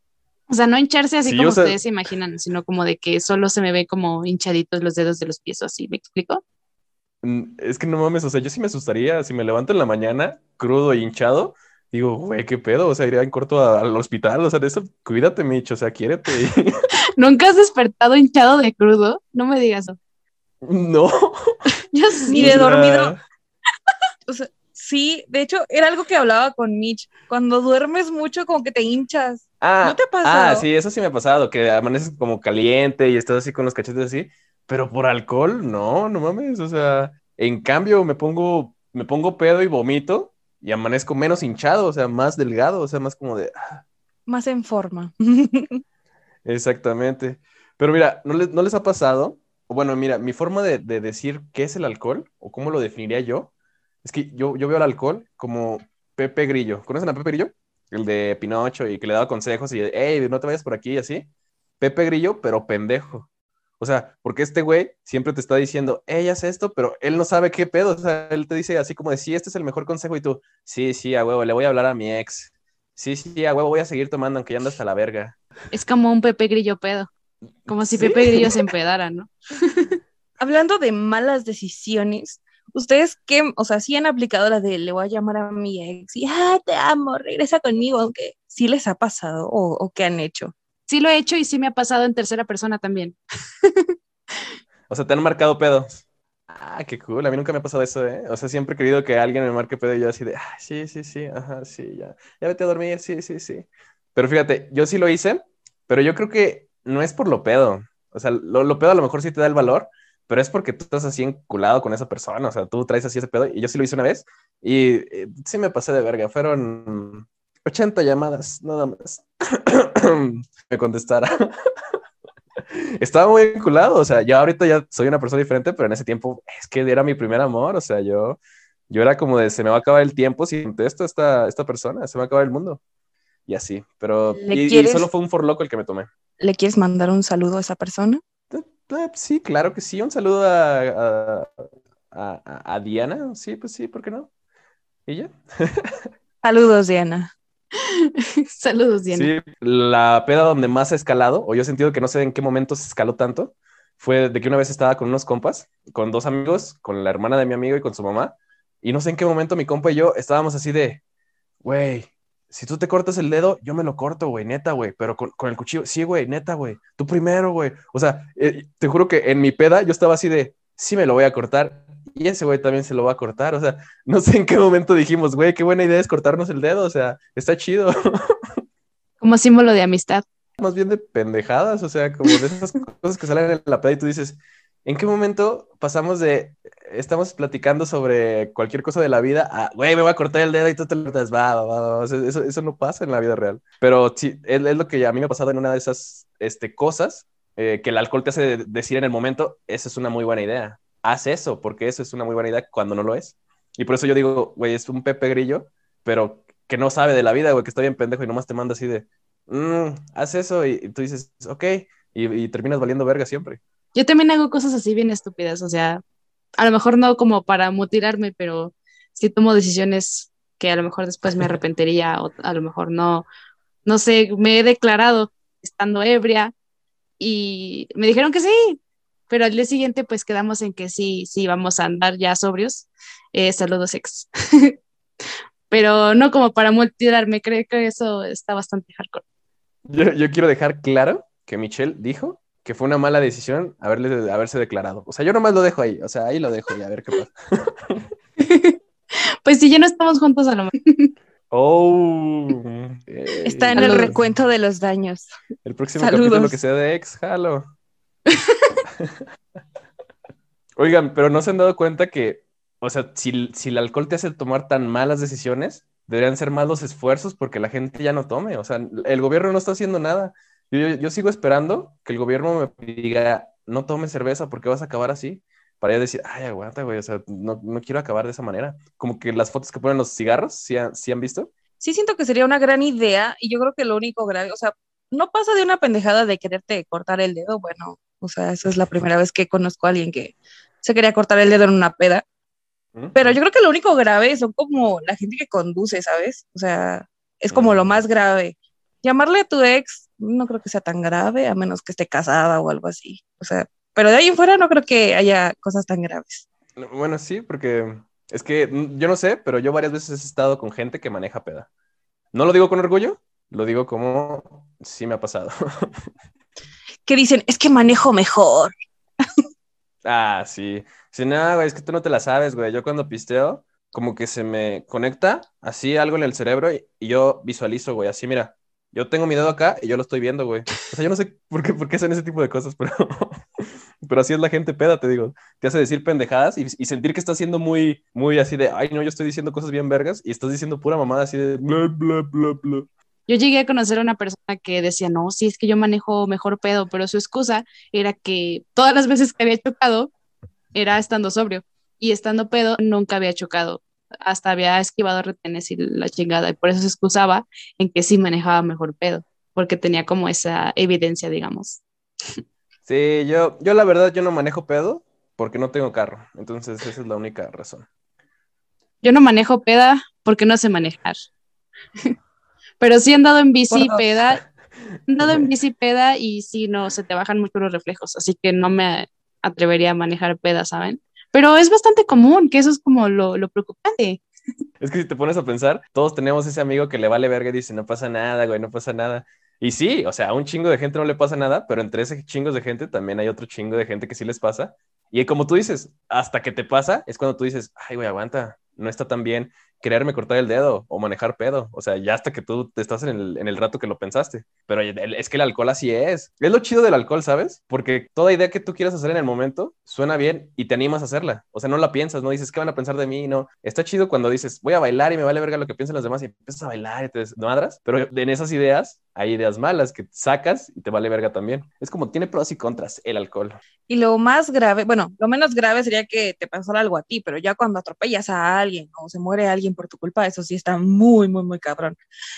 O sea, no hincharse así sí, como ustedes se imaginan, sino como de que solo se me ve como hinchaditos los dedos de los pies o así, ¿me explico?
Mm, Es que no mames, o sea, yo sí me asustaría si me levanto en la mañana crudo e hinchado. Digo, güey, qué pedo, o sea, iría en corto a, al hospital, o sea, de eso, cuídate, Micho, o sea, quiérete.
¿Nunca has despertado hinchado de crudo? No me digas eso.
No.
Yo sí.
Ni de dormido. o sea, sí, de hecho, era algo que hablaba con Mitch. Cuando duermes mucho, como que te hinchas.
Ah,
¿No te ha pasado?
Ah, sí, eso sí me ha pasado, que amaneces como caliente y estás así con los cachetes así. Pero por alcohol, no, no mames. O sea, en cambio me pongo, me pongo pedo y vomito y amanezco menos hinchado, o sea, más delgado, o sea, más como de. ah.
Más en forma.
Exactamente. Pero mira, ¿no les, ¿no les ha pasado? Bueno, mira, mi forma de, de, decir qué es el alcohol o cómo lo definiría yo, es que yo, yo veo el alcohol como Pepe Grillo. ¿Conocen a Pepe Grillo? El de Pinocho y que le daba consejos y, hey, no te vayas por aquí y así. Pepe Grillo, pero pendejo. O sea, porque este güey siempre te está diciendo, ella haz esto, pero él no sabe qué pedo. O sea, él te dice así como de, sí, este es el mejor consejo. Y tú, sí, sí, a huevo, le voy a hablar a mi ex. Sí, sí, a huevo, voy a seguir tomando aunque ya ando hasta la verga.
Es como un Pepe Grillo pedo. Como si
Sí.
Pepe Grillo se empedara, ¿no?
Hablando de malas decisiones, ¿Ustedes qué, o sea, sí han aplicado la de le voy a llamar a mi ex y, ah, te amo, regresa conmigo, aunque sí les ha pasado o, o qué han hecho?
Sí lo he hecho y sí me ha pasado en tercera persona también.
o sea, te han marcado pedos. Ah, qué cool. A mí nunca me ha pasado eso, ¿eh? O sea, siempre he querido que alguien me marque pedo y yo así de, sí, sí, sí, ajá, sí, ya. Ya vete a dormir, sí, sí, sí. Pero fíjate, yo sí lo hice, pero yo creo que no es por lo pedo. O sea, lo, lo pedo a lo mejor sí te da el valor, pero es porque tú estás así enculado con esa persona. O sea, tú traes así ese pedo y yo sí lo hice una vez y eh, sí me pasé de verga. Fueron 80 llamadas, nada más. me contestara. Estaba muy vinculado, o sea, yo ahorita ya soy una persona diferente, pero en ese tiempo es que era mi primer amor, o sea, yo, yo era como de, se me va a acabar el tiempo si contesto a esta, esta persona, se me va a acabar el mundo. Y así, pero y, solo fue un for loco el que me tomé.
¿Le quieres mandar un saludo a esa persona?
Eh, eh, sí, claro que sí, un saludo a, a, a Diana, sí, pues sí, ¿por qué no? ¿Y ya?
Saludos, Diana.
Saludos, Diana.
Sí, la peda donde más ha escalado, o yo he sentido que no sé en qué momento se escaló tanto, fue de que una vez estaba con unos compas, con dos amigos, con la hermana de mi amigo y con su mamá, y no sé en qué momento mi compa y yo estábamos así de, güey, si tú te cortas el dedo, yo me lo corto, güey, neta, güey, pero con, el cuchillo, sí, güey, neta, güey, tú primero, güey. O sea, eh, te juro que en mi peda yo estaba así de, sí me lo voy a cortar, y ese güey también se lo va a cortar. O sea, no sé en qué momento dijimos, güey, qué buena idea es cortarnos el dedo. O sea, está chido.
Como símbolo de amistad.
Más bien de pendejadas, o sea, como de esas cosas que salen en la peda y tú dices, ¿en qué momento pasamos de, estamos platicando sobre cualquier cosa de la vida a, güey, me voy a cortar el dedo y tú te lo cortas, va, va, va, eso, eso, no pasa en la vida real. Pero sí, es, es, lo que a mí me ha pasado en una de esas este, cosas eh, que el alcohol te hace decir en el momento, esa es una muy buena idea haz eso, porque eso es una muy buena idea cuando no lo es. Y por eso yo digo, güey, es un Pepe Grillo, pero que no sabe de la vida, güey, que está bien pendejo y nomás te manda así de, mm, haz eso y, tú dices, ok, y, terminas valiendo verga siempre.
Yo también hago cosas así bien estúpidas, o sea, a lo mejor no como para mutilarme, pero sí tomo decisiones que a lo mejor después me arrepentiría o a lo mejor no, no sé, me he declarado estando ebria y me dijeron que sí, pero al día siguiente pues quedamos en que sí, sí, vamos a andar ya sobrios. Eh, saludos ex. pero no como para multidarme, creo que eso está bastante hardcore.
Yo, yo, quiero dejar claro que Michelle dijo que fue una mala decisión haberle, haberse declarado. O sea, yo nomás lo dejo ahí, o sea, ahí lo dejo y a ver qué pasa.
pues si ya no estamos juntos a lo mejor.
Oh.
Está en el recuento de los daños.
El próximo capítulo que sea de ex, jalo. Oigan, pero no se han dado cuenta que, o sea, si, el alcohol te hace tomar tan malas decisiones, deberían ser más los esfuerzos porque la gente ya no tome. O sea, el gobierno no está haciendo nada. Yo, sigo esperando que el gobierno me diga, no tome cerveza porque vas a acabar así. Para ya decir, ay, aguanta, güey, o sea, no, quiero acabar de esa manera. Como que las fotos que ponen los cigarros, ¿sí, ¿sí han visto?
Sí, siento que sería una gran idea y yo creo que lo único grave, o sea, no pasa de una pendejada de quererte cortar el dedo, bueno, o sea, esa es la primera vez que conozco a alguien que se quería cortar el dedo en una peda. Pero yo creo que lo único grave son como la gente que conduce, ¿sabes? O sea, es como lo más grave. Llamarle a tu ex no creo que sea tan grave, a menos que esté casada o algo así. O sea, pero de ahí en fuera no creo que haya cosas tan graves.
Bueno, sí, porque es que mm, yo no sé, pero yo varias veces he estado con gente que maneja peda. No lo digo con orgullo, lo digo como sí me ha pasado.
que dicen, es que manejo mejor.
ah, sí. Sí, no, güey, es que tú no te la sabes, güey. Yo cuando pisteo, como que se me conecta así algo en el cerebro y, yo visualizo, güey, así, mira, yo tengo mi dedo acá y yo lo estoy viendo, güey. O sea, yo no sé por qué, por qué hacen ese tipo de cosas, pero, pero así es la gente peda, te digo. Te hace decir pendejadas y, y, sentir que estás siendo muy, muy así de, ay, no, yo estoy diciendo cosas bien vergas y estás diciendo pura mamada así de, bla, bla, bla, bla.
Yo llegué a conocer a una persona que decía, no, sí, es que yo manejo mejor pedo, pero su excusa era que todas las veces que había chocado era estando sobrio y estando pedo nunca había chocado, hasta había esquivado retenes y la chingada, y por eso se excusaba en que sí manejaba mejor pedo, porque tenía como esa evidencia, digamos.
Sí, yo, yo la verdad, yo no manejo pedo porque no tengo carro, entonces esa es la única razón.
Yo no manejo peda porque no sé manejar. Pero sí he andado en bici peda, he andado en bici peda y sí, no, se te bajan mucho los reflejos, así que no me atrevería a manejar peda, ¿saben? pero es bastante común, que eso es como lo, lo preocupante.
Es que si te pones a pensar, todos tenemos ese amigo que le vale verga y dice, no pasa nada, güey, no pasa nada. Y sí, o sea, a un chingo de gente no le pasa nada, pero entre ese chingos de gente también hay otro chingo de gente que sí les pasa. Y como tú dices, hasta que te pasa, es cuando tú dices, ay, güey, aguanta, no está tan bien quererme cortar el dedo o manejar pedo. O sea, ya hasta que tú te estás en el, en el rato que lo pensaste. Pero es que el alcohol así es. Es lo chido del alcohol, ¿sabes? Porque toda idea que tú quieras hacer en el momento suena bien y te animas a hacerla. O sea, no la piensas, no dices, ¿qué van a pensar de mí? No. Está chido cuando dices, voy a bailar y me vale verga lo que piensan los demás y empiezas a bailar y te madras. Pero en esas ideas hay ideas malas que sacas y te vale verga también. Es como tiene pros y contras el alcohol.
Y lo más grave, bueno, lo menos grave sería que te pasó algo a ti, pero ya cuando atropellas a alguien o se muere alguien por tu culpa, eso sí está muy, muy, muy cabrón.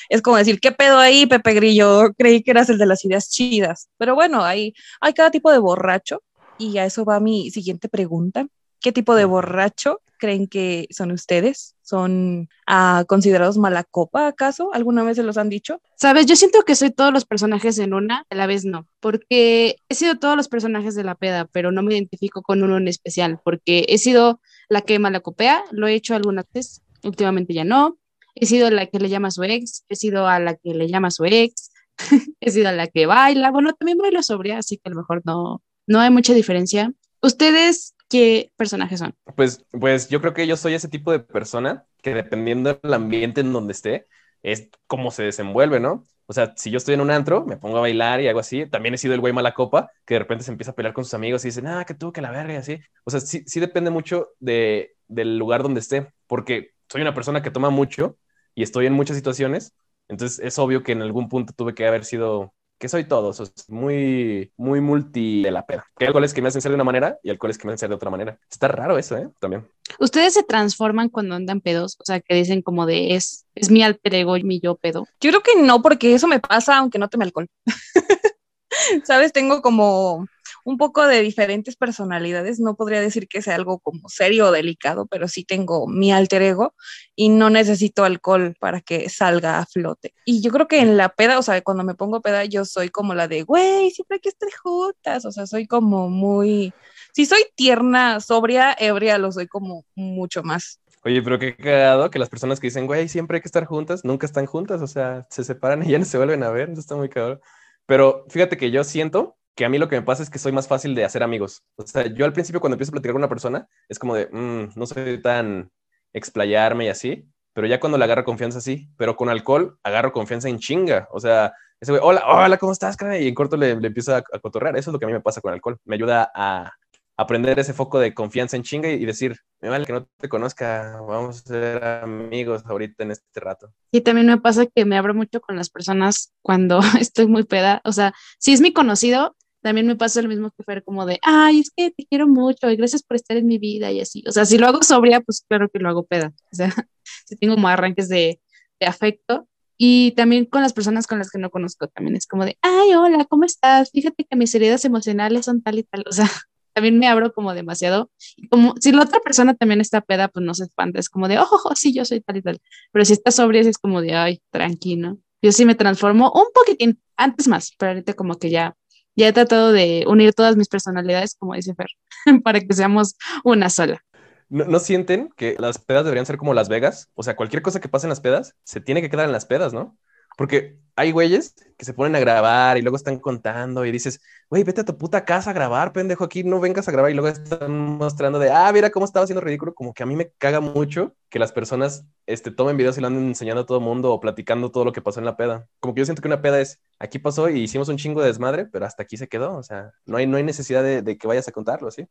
Es como decir, ¿qué pedo ahí, Pepe Grillo? Creí que eras el de las ideas chidas. Pero bueno, hay, hay cada tipo de borracho y a eso va mi siguiente pregunta. ¿Qué tipo de borracho creen que son ustedes? ¿Son uh, considerados mala copa acaso? ¿Alguna vez se los han dicho?
Sabes, yo siento que soy todos los personajes en una, a la vez no, porque he sido todos los personajes de la peda, pero no me identifico con uno en especial, porque he sido la que mala copea, lo he hecho algunas veces, últimamente ya no. He sido la que le llama a su ex, he sido a la que le llama a su ex, he sido a la que baila, bueno, también bailo sobria, así que a lo mejor no, no hay mucha diferencia. ¿Ustedes qué personajes son?
Pues, pues yo creo que yo soy ese tipo de persona que dependiendo del ambiente en donde esté, es cómo se desenvuelve, ¿no? O sea, si yo estoy en un antro, me pongo a bailar y algo así. También he sido el güey mala copa, que de repente se empieza a pelear con sus amigos y dicen, ah, que tú, que la verga y así. O sea, sí, sí depende mucho de, del lugar donde esté, porque soy una persona que toma mucho y estoy en muchas situaciones. Entonces es obvio que en algún punto tuve que haber sido que soy todo, soy muy, muy multi de la peda. Que hay alcoholes que me hacen ser de una manera y alcoholes que me hacen ser de otra manera. Está raro eso, ¿eh? También.
¿Ustedes se transforman cuando andan pedos? O sea, que dicen como de es, es mi alter ego y mi yo pedo.
Yo creo que no, porque eso me pasa aunque no tome alcohol. ¿Sabes? Tengo como un poco de diferentes personalidades. No podría decir que sea algo como serio o delicado, pero sí tengo mi alter ego y no necesito alcohol para que salga a flote. Y yo creo que en la peda, o sea, cuando me pongo peda, yo soy como la de, güey, siempre hay que estar juntas. O sea, soy como muy. Si soy tierna, sobria, ebria, lo soy como mucho más.
Oye, pero qué cagado que las personas que dicen, güey, siempre hay que estar juntas, nunca están juntas, o sea, se separan y ya no se vuelven a ver, eso está muy cagado. Pero fíjate que yo siento que a mí lo que me pasa es que soy más fácil de hacer amigos. O sea, yo al principio cuando empiezo a platicar con una persona, es como de, mm, no soy tan explayarme y así, pero ya cuando le agarro confianza, sí, pero con alcohol agarro confianza en chinga. O sea, ese güey, hola, hola, ¿cómo estás, cara? Y en corto le, empiezo a, a, cotorrear. Eso es lo que a mí me pasa con alcohol. Me ayuda a aprender ese foco de confianza en chinga y, decir, me vale que no te conozca, vamos a ser amigos ahorita en este rato.
Y también me pasa que me abro mucho con las personas cuando estoy muy peda. O sea, si es mi conocido, también me pasa lo mismo que Fer, como de, ay, es que te quiero mucho y gracias por estar en mi vida y así. O sea, si lo hago sobria, pues claro que lo hago peda. O sea, si tengo como arranques de, de afecto. Y también con las personas con las que no conozco, también es como de, ay, hola, ¿cómo estás? Fíjate que mis heridas emocionales son tal y tal. O sea, también me abro como demasiado. Y como si la otra persona también está peda, pues no se espanta. Es como de, ojo, oh, sí, yo soy tal y tal. Pero si está sobria, es como de, ay, tranquilo. Yo sí me transformo un poquitín, antes más, pero ahorita como que ya ya he tratado de unir todas mis personalidades, como dice Fer, para que seamos una sola.
¿No, ¿No, sienten que las pedas deberían ser como Las Vegas? O sea, cualquier cosa que pase en las pedas se tiene que quedar en las pedas, ¿no? Porque hay güeyes que se ponen a grabar y luego están contando y dices, güey, vete a tu puta casa a grabar, pendejo, aquí no vengas a grabar y luego están mostrando de, ah, mira cómo estaba haciendo ridículo. Como que a mí me caga mucho que las personas este, tomen videos y lo anden enseñando a todo el mundo o platicando todo lo que pasó en la peda. Como que yo siento que una peda es, aquí pasó y hicimos un chingo de desmadre, pero hasta aquí se quedó. O sea, no hay, no hay necesidad de, de que vayas a contarlo, ¿sí?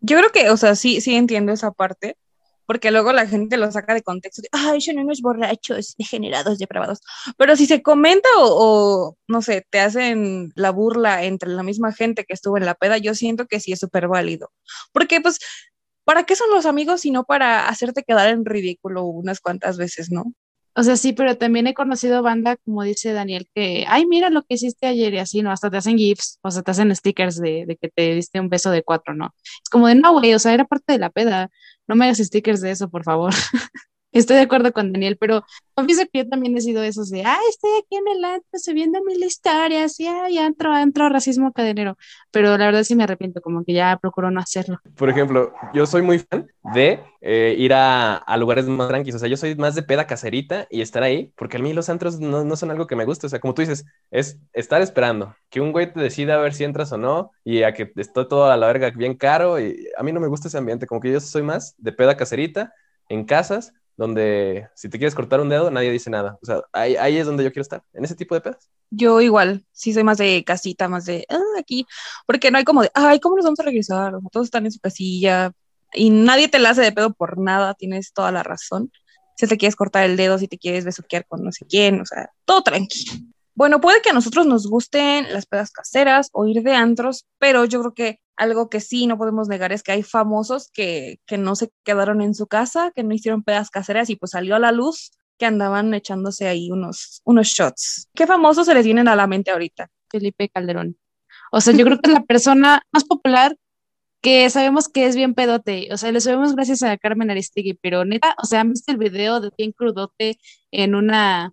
Yo creo que, o sea, sí, sí entiendo esa parte, porque luego la gente lo saca de contexto, de, ay, son unos borrachos, degenerados, depravados. Pero si se comenta o, o, no sé, te hacen la burla entre la misma gente que estuvo en la peda, yo siento que sí es súper válido. Porque pues, ¿para qué son los amigos si no para hacerte quedar en ridículo unas cuantas veces, no?
O sea, sí, pero también he conocido banda, como dice Daniel, que, ay, mira lo que hiciste ayer y así, ¿no? Hasta te hacen GIFs, o sea, te hacen stickers de, de que te diste un beso de cuatro, ¿no? Es como de, no, güey, o sea, era parte de la peda, no me hagas stickers de eso, por favor. Estoy de acuerdo con Daniel, pero confieso que yo también he sido esos de, ah, estoy aquí en el antro subiendo mil historias y ay, antro, antro, racismo cadenero. Pero la verdad sí me arrepiento, como que ya procuro no hacerlo.
Por ejemplo, yo soy muy fan de eh, ir a, a, lugares más tranquilos. O sea, yo soy más de peda caserita y estar ahí, porque a mí los antros no, no son algo que me guste. O sea, como tú dices, es estar esperando que un güey te decida a ver si entras o no y a que esté todo a la verga bien caro. Y a mí no me gusta ese ambiente, como que yo soy más de peda caserita en casas donde si te quieres cortar un dedo, nadie dice nada. O sea, ahí, ahí es donde yo quiero estar, en ese tipo de pedas.
Yo igual, sí soy más de casita, más de ah, aquí, porque no hay como de, ay, ¿cómo nos vamos a regresar? Todos están en su casilla y nadie te la hace de pedo por nada, tienes toda la razón. Si te quieres cortar el dedo, si te quieres besuquear con no sé quién, o sea, todo tranquilo. Bueno, puede que a nosotros nos gusten las pedas caseras o ir de antros, pero yo creo que algo que sí no podemos negar es que hay famosos que, que no se quedaron en su casa, que no hicieron pedas caseras y pues salió a la luz que andaban echándose ahí unos, unos shots. ¿Qué famosos se les vienen a la mente ahorita?
Felipe Calderón. O sea, yo creo que es la persona más popular que sabemos que es bien pedote. O sea, lo sabemos gracias a Carmen Aristegui, pero neta, o sea, ¿han visto el video de bien crudote en una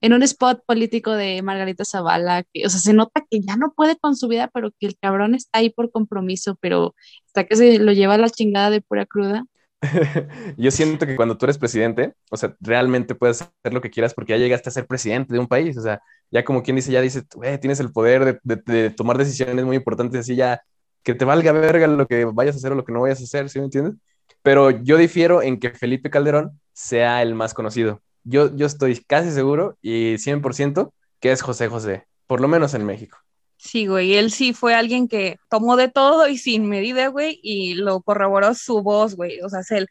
en un spot político de Margarita Zavala, que, o sea, se nota que ya no puede con su vida, pero que el cabrón está ahí por compromiso, pero hasta que se lo lleva a la chingada de pura cruda.
Yo siento que cuando tú eres presidente, o sea, realmente puedes hacer lo que quieras porque ya llegaste a ser presidente de un país, o sea, ya como quien dice, ya dice, tienes el poder de, de, tomar decisiones muy importantes, así ya, que te valga verga lo que vayas a hacer o lo que no vayas a hacer, ¿sí me entiendes? Pero yo difiero en que Felipe Calderón sea el más conocido yo, yo estoy casi seguro y 100% que es José José, por lo menos en México.
Sí, güey, él sí fue alguien que tomó de todo y sin medida, güey, y lo corroboró su voz, güey. O sea, se,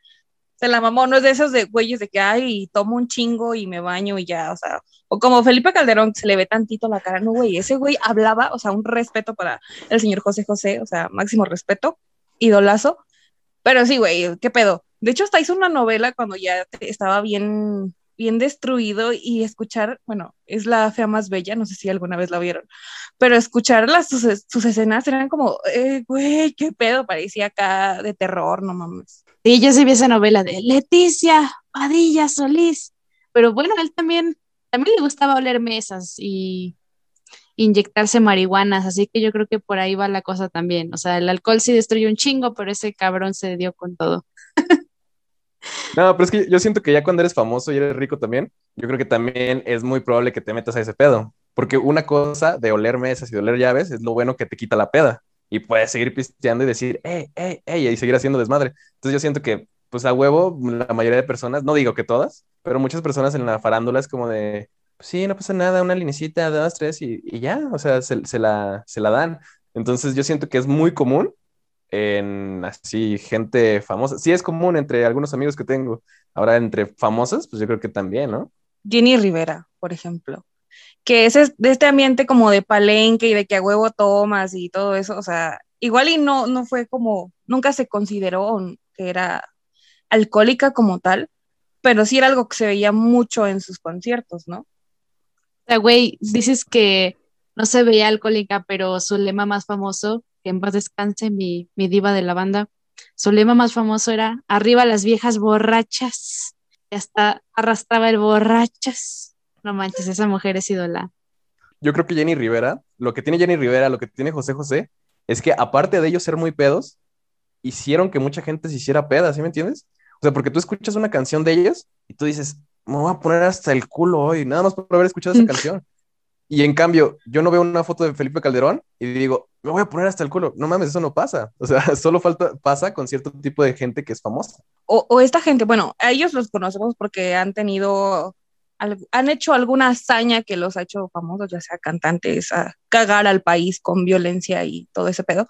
se la mamó, no es de esos de güeyes de que, ay, tomo un chingo y me baño y ya, o sea, o como Felipe Calderón, se le ve tantito la cara, no, güey, ese güey hablaba, o sea, un respeto para el señor José José, o sea, máximo respeto, idolazo, pero sí, güey, qué pedo. De hecho, hasta hizo una novela cuando ya estaba bien bien destruido y escuchar, bueno, es la fea más bella, no sé si alguna vez la vieron, pero escuchar las, sus, escenas eran como, eh, güey, qué pedo, parecía acá de terror, no mames.
Sí, yo sí vi esa novela de Leticia Padilla Solís, pero bueno, él también, también le gustaba oler mesas y inyectarse marihuanas, así que yo creo que por ahí va la cosa también. O sea, el alcohol sí destruye un chingo, pero ese cabrón se dio con todo.
No, pero es que yo siento que ya cuando eres famoso y eres rico también, yo creo que también es muy probable que te metas a ese pedo. Porque una cosa de oler mesas y de oler llaves es lo bueno que te quita la peda. Y puedes seguir pisteando y decir, ey, ey, ey, y seguir haciendo desmadre. Entonces yo siento que, pues a huevo, la mayoría de personas, no digo que todas, pero muchas personas en la farándula es como de, pues sí, no pasa nada, una linecita, dos, tres, y, ya, o sea, se, se, la, se la dan. Entonces yo siento que es muy común en así gente famosa. Sí es común entre algunos amigos que tengo. Ahora entre famosas, pues yo creo que también, ¿no?
Jenny Rivera, por ejemplo, que es de este ambiente como de palenque y de que a huevo tomas y todo eso, o sea, igual y no, no fue como, nunca se consideró que era alcohólica como tal, pero sí era algo que se veía mucho en sus conciertos, ¿no?
O sea, güey, dices que no se veía alcohólica, pero su lema más famoso que en paz descanse mi, mi diva de la banda, su lema más famoso era arriba las viejas borrachas, y hasta arrastraba el borrachas. No manches, esa mujer es ídola.
Yo creo que Jenny Rivera, lo que tiene Jenny Rivera, lo que tiene José José, es que aparte de ellos ser muy pedos, hicieron que mucha gente se hiciera peda, ¿sí me entiendes? O sea, porque tú escuchas una canción de ellos y tú dices, me voy a poner hasta el culo hoy, nada más por haber escuchado esa canción. Y en cambio, yo no veo una foto de Felipe Calderón y digo, me voy a poner hasta el culo. No mames, eso no pasa. O sea, solo falta, pasa con cierto tipo de gente que es famosa.
O, o esta gente, bueno, a ellos los conocemos porque han tenido, han hecho alguna hazaña que los ha hecho famosos, ya sea cantantes, a cagar al país con violencia y todo ese pedo.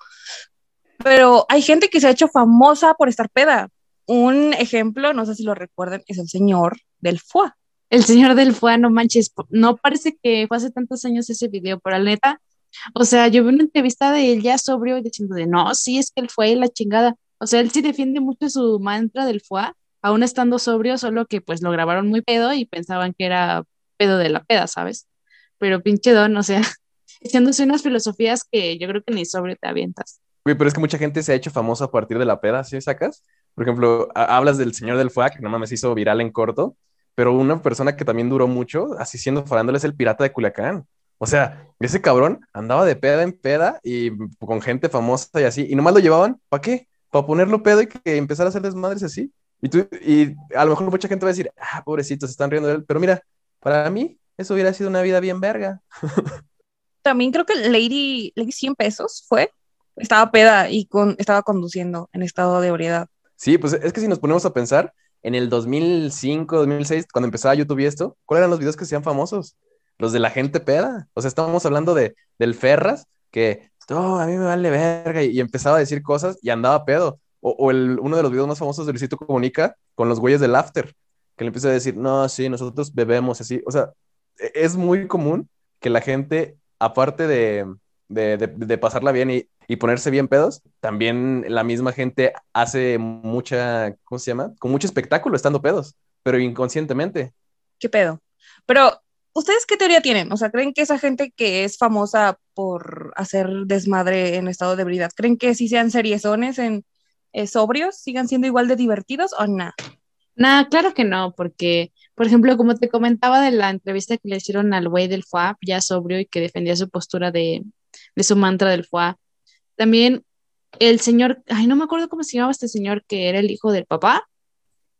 Pero hay gente que se ha hecho famosa por estar peda. Un ejemplo, no sé si lo recuerden, es el señor del FUA
el señor del fue, no manches, no parece que fue hace tantos años ese video, pero la neta, o sea, yo vi una entrevista de él ya sobrio diciendo de no, sí, es que él fue la chingada. O sea, él sí defiende mucho su mantra del fue, aún estando sobrio, solo que pues lo grabaron muy pedo y pensaban que era pedo de la peda, ¿sabes? Pero pinche don, o sea, echándose unas filosofías que yo creo que ni sobrio te avientas.
Güey, pero es que mucha gente se ha hecho famosa a partir de la peda, ¿sí sacas? Por ejemplo, hablas del señor del FUAC, no mames, hizo viral en corto, pero una persona que también duró mucho, así siendo farándula, es el pirata de Culiacán. O sea, ese cabrón andaba de peda en peda y con gente famosa y así, y nomás lo llevaban, ¿para qué? Para ponerlo pedo y que empezara a hacer desmadres así. Y, tú, y a lo mejor mucha gente va a decir, ah, pobrecito, se están riendo de él, pero mira, para mí eso hubiera sido una vida bien verga.
También creo que Lady, Lady 100 pesos fue, estaba peda y con, estaba conduciendo en estado de ebriedad.
Sí, pues es que si nos ponemos a pensar, en el 2005, 2006, cuando empezaba YouTube y esto, ¿cuáles eran los videos que hacían famosos? Los de la gente peda. O sea, estábamos hablando de, del Ferras, que, oh, a mí me vale verga, y, empezaba a decir cosas y andaba pedo. O, el, uno de los videos más famosos de Luisito Comunica con los güeyes del After, que le empieza a decir, no, sí, nosotros bebemos así. O sea, e, es muy común que la gente, aparte de, de, de pasarla bien y, y ponerse bien pedos, también la misma gente hace mucha, ¿cómo se llama? Con mucho espectáculo estando pedos, pero inconscientemente.
¿Qué pedo? Pero, ¿ustedes qué teoría tienen? O sea, ¿creen que esa gente que es famosa por hacer desmadre en estado de ebriedad, ¿creen que si sean seriezones en eh, sobrios, sigan siendo igual de divertidos o nada?
Nada, claro que no, porque, por ejemplo, como te comentaba de la entrevista que le hicieron al güey del FUAP, ya sobrio y que defendía su postura de, de su mantra del FUAP, también el señor, ay, no me acuerdo cómo se llamaba este señor que era el hijo del papá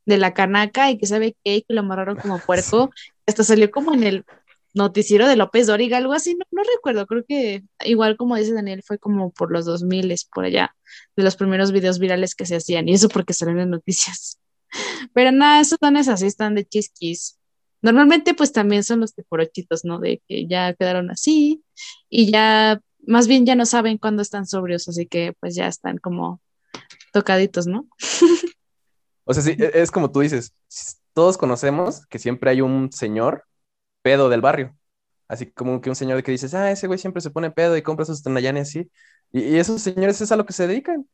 de la canaca y que sabe que lo amarraron como puerco. Hasta salió como en el noticiero de López Dóriga, algo así, no, no, recuerdo, creo que igual como dice Daniel, fue como por los 2000 por allá, de los primeros videos virales que se hacían, y eso porque salen en noticias. Pero nada, esos dones así están de chisquis. Normalmente pues también son los teporochitos, ¿no? De que ya quedaron así y ya más bien ya no saben cuándo están sobrios, así que pues ya están como tocaditos, ¿no?
o sea, sí, e, es como tú dices, todos conocemos que siempre hay un señor pedo del barrio. Así como que un señor que dices, ah, ese güey siempre se pone pedo y compra sus tenayanes así. Y, esos señores es a lo que se dedican.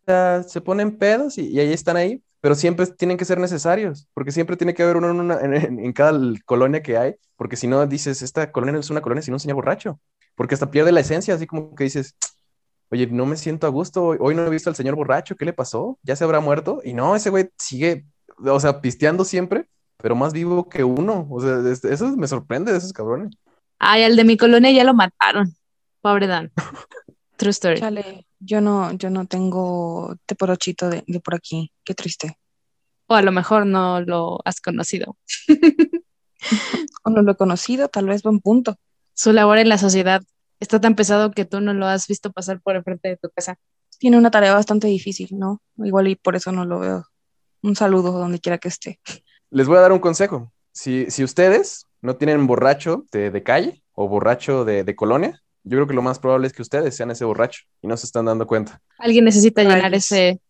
Se ponen pedos y, ahí están ahí, pero siempre tienen que ser necesarios, porque siempre tiene que haber uno en, cada colonia que hay, porque si no dices, esta colonia no es una colonia, sino un señor borracho porque hasta pierde la esencia, así como que dices, oye, no me siento a gusto, hoy no he visto al señor borracho, ¿qué le pasó? ¿Ya se habrá muerto? Y no, ese güey sigue, o sea, pisteando siempre, pero más vivo que uno, o sea, eso me sorprende de esos cabrones.
Ay, al de mi colonia ya lo mataron, pobre Dan. True story.
Chale, yo no, yo no tengo teporochito de, de por aquí, qué triste.
O a lo mejor no lo has conocido.
o no lo he conocido, tal vez buen punto
su labor en la sociedad está tan pesado que tú no lo has visto pasar por el frente de tu casa.
Tiene una tarea bastante difícil, ¿no? Igual y por eso no lo veo. Un saludo donde quiera que esté.
Les voy a dar un consejo. Si, si ustedes no tienen borracho de, calle o borracho de, colonia, yo creo que lo más probable es que ustedes sean ese borracho y no se están dando cuenta.
Alguien necesita llenar ese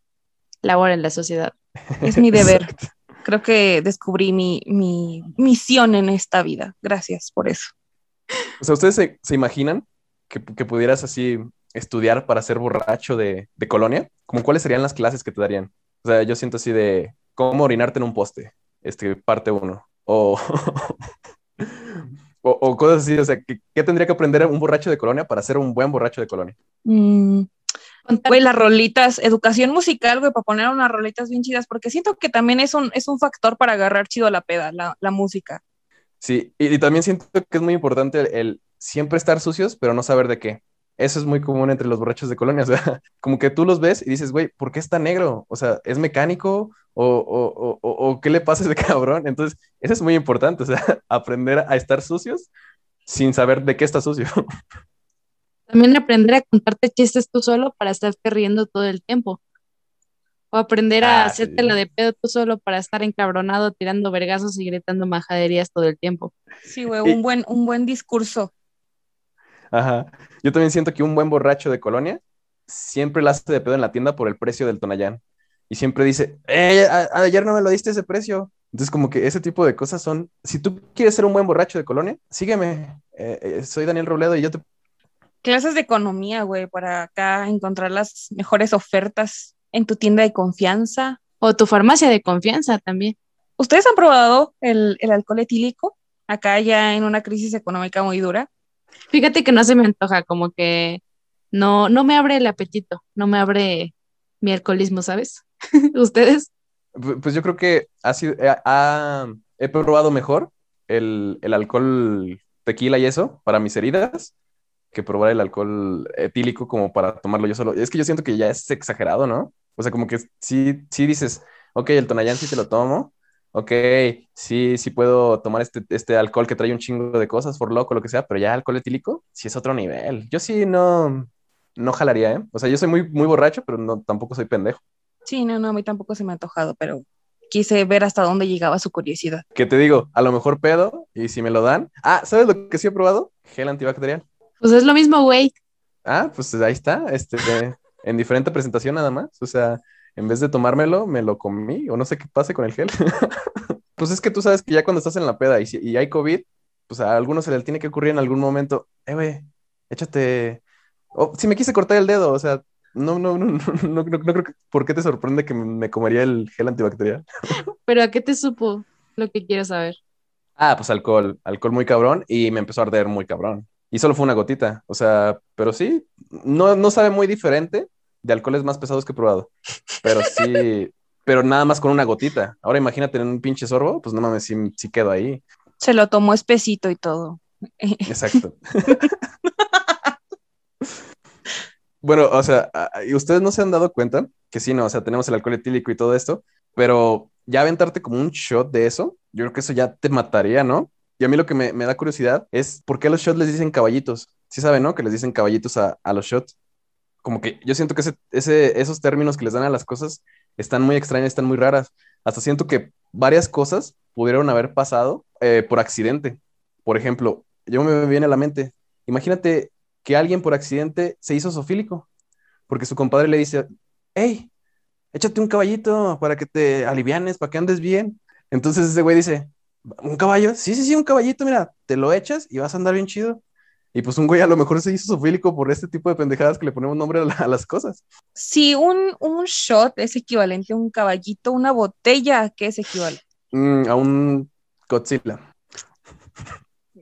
labor en la sociedad.
Es mi deber. Creo que descubrí mi, mi misión en esta vida. Gracias por eso.
O sea, ¿ustedes se, imaginan que, pudieras así estudiar para ser borracho de, colonia? ¿Cómo cuáles serían las clases que te darían? O sea, yo siento así de cómo orinarte en un poste, este, parte uno. O, o, cosas así, o sea, ¿qué, tendría que aprender un borracho de colonia para ser un buen borracho de colonia?
Mm, güey, las rolitas, educación musical, güey, para poner unas rolitas bien chidas, porque siento que también es un, es un factor para agarrar chido la peda, la, la música.
Sí, y, también siento que es muy importante el, siempre estar sucios, pero no saber de qué. Eso es muy común entre los borrachos de colonia. O sea, como que tú los ves y dices, güey, ¿por qué está negro? O sea, ¿es mecánico? ¿O, o, o, o qué le pasa ese cabrón? Entonces, eso es muy importante, o sea, aprender a estar sucios sin saber de qué está sucio.
También aprender a contarte chistes tú solo para estarte riendo todo el tiempo. O aprender a ah, hacerte la de pedo tú solo para estar encabronado, tirando vergazos y gritando majaderías todo el tiempo.
Sí, güey, un buen, un buen discurso.
Ajá. Yo también siento que un buen borracho de colonia siempre la hace de pedo en la tienda por el precio del Tonayán. Y siempre dice, eh, ayer no me lo diste ese precio. Entonces, como que ese tipo de cosas son, si tú quieres ser un buen borracho de colonia, sígueme. Eh, eh, soy Daniel Robledo y yo te...
Clases de economía, güey, para acá encontrar las mejores ofertas en tu tienda de confianza.
O tu farmacia de confianza también.
¿Ustedes han probado el, alcohol etílico? Acá ya en una crisis económica muy dura.
Fíjate que no se me antoja, como que no, no me abre el apetito, no me abre mi alcoholismo, ¿sabes? ¿Ustedes?
Pues yo creo que ha sido, eh, he probado mejor el, el, alcohol tequila y eso para mis heridas que probar el alcohol etílico como para tomarlo yo solo. Es que yo siento que ya es exagerado, ¿no? O sea, como que sí, sí dices, ok, el Tonayán sí te lo tomo, ok, sí, sí puedo tomar este, este alcohol que trae un chingo de cosas, por loco, lo que sea, pero ya alcohol etílico sí es otro nivel. Yo sí no, no jalaría, ¿eh? O sea, yo soy muy, muy borracho, pero no, tampoco soy pendejo.
Sí, no, no, a mí tampoco se me ha antojado, pero quise ver hasta dónde llegaba su curiosidad.
¿Qué te digo? A lo mejor pedo, y si me lo dan. Ah, ¿sabes lo que sí he probado? Gel antibacterial.
Pues es lo mismo, güey.
Ah, pues ahí está, este, en diferente presentación nada más. O sea, en vez de tomármelo, me lo comí, o no sé qué pase con el gel. pues es que tú sabes que ya cuando estás en la peda y, si, y hay COVID, pues a algunos se le tiene que ocurrir en algún momento, eh, güey, échate Oh, si me quise cortar el dedo, o sea, no, no, no, no, no, creo que. ¿Por qué te sorprende que me comería el gel antibacterial?
¿Pero a qué te supo lo que quiero saber?
Ah, pues alcohol, alcohol muy cabrón y me empezó a arder muy cabrón. Y solo fue una gotita, o sea, pero sí, no, no sabe muy diferente de alcoholes más pesados que he probado, pero sí, pero nada más con una gotita. Ahora imagínate en un pinche sorbo, pues no mames, si, si quedo ahí.
Se lo tomó espesito y todo.
Exacto. Bueno, o sea, y ustedes no se han dado cuenta que sí, no, o sea, tenemos el alcohol etílico y todo esto, pero ya aventarte como un shot de eso, yo creo que eso ya te mataría, ¿no? Y a mí lo que me, da curiosidad es por qué a los shots les dicen caballitos. Sí saben, ¿no? Que les dicen caballitos a, los shots. Como que yo siento que esos términos que les dan a las cosas están muy extrañas, están muy raras. Hasta siento que varias cosas pudieron haber pasado eh, por accidente. Por ejemplo, yo me viene a la mente, imagínate que alguien por accidente se hizo sofílico, porque su compadre le dice, hey, échate un caballito para que te alivianes, para que andes bien. Entonces ese güey dice, ¿un caballo? Sí, sí, sí, un caballito, mira, te lo echas y vas a andar bien chido. Y pues un güey a lo mejor se hizo sofílico por este tipo de pendejadas que le ponemos nombre a, las cosas.
Si un, un, shot es equivalente a un caballito, una botella, ¿qué es equivalente?
Mm, a un Godzilla.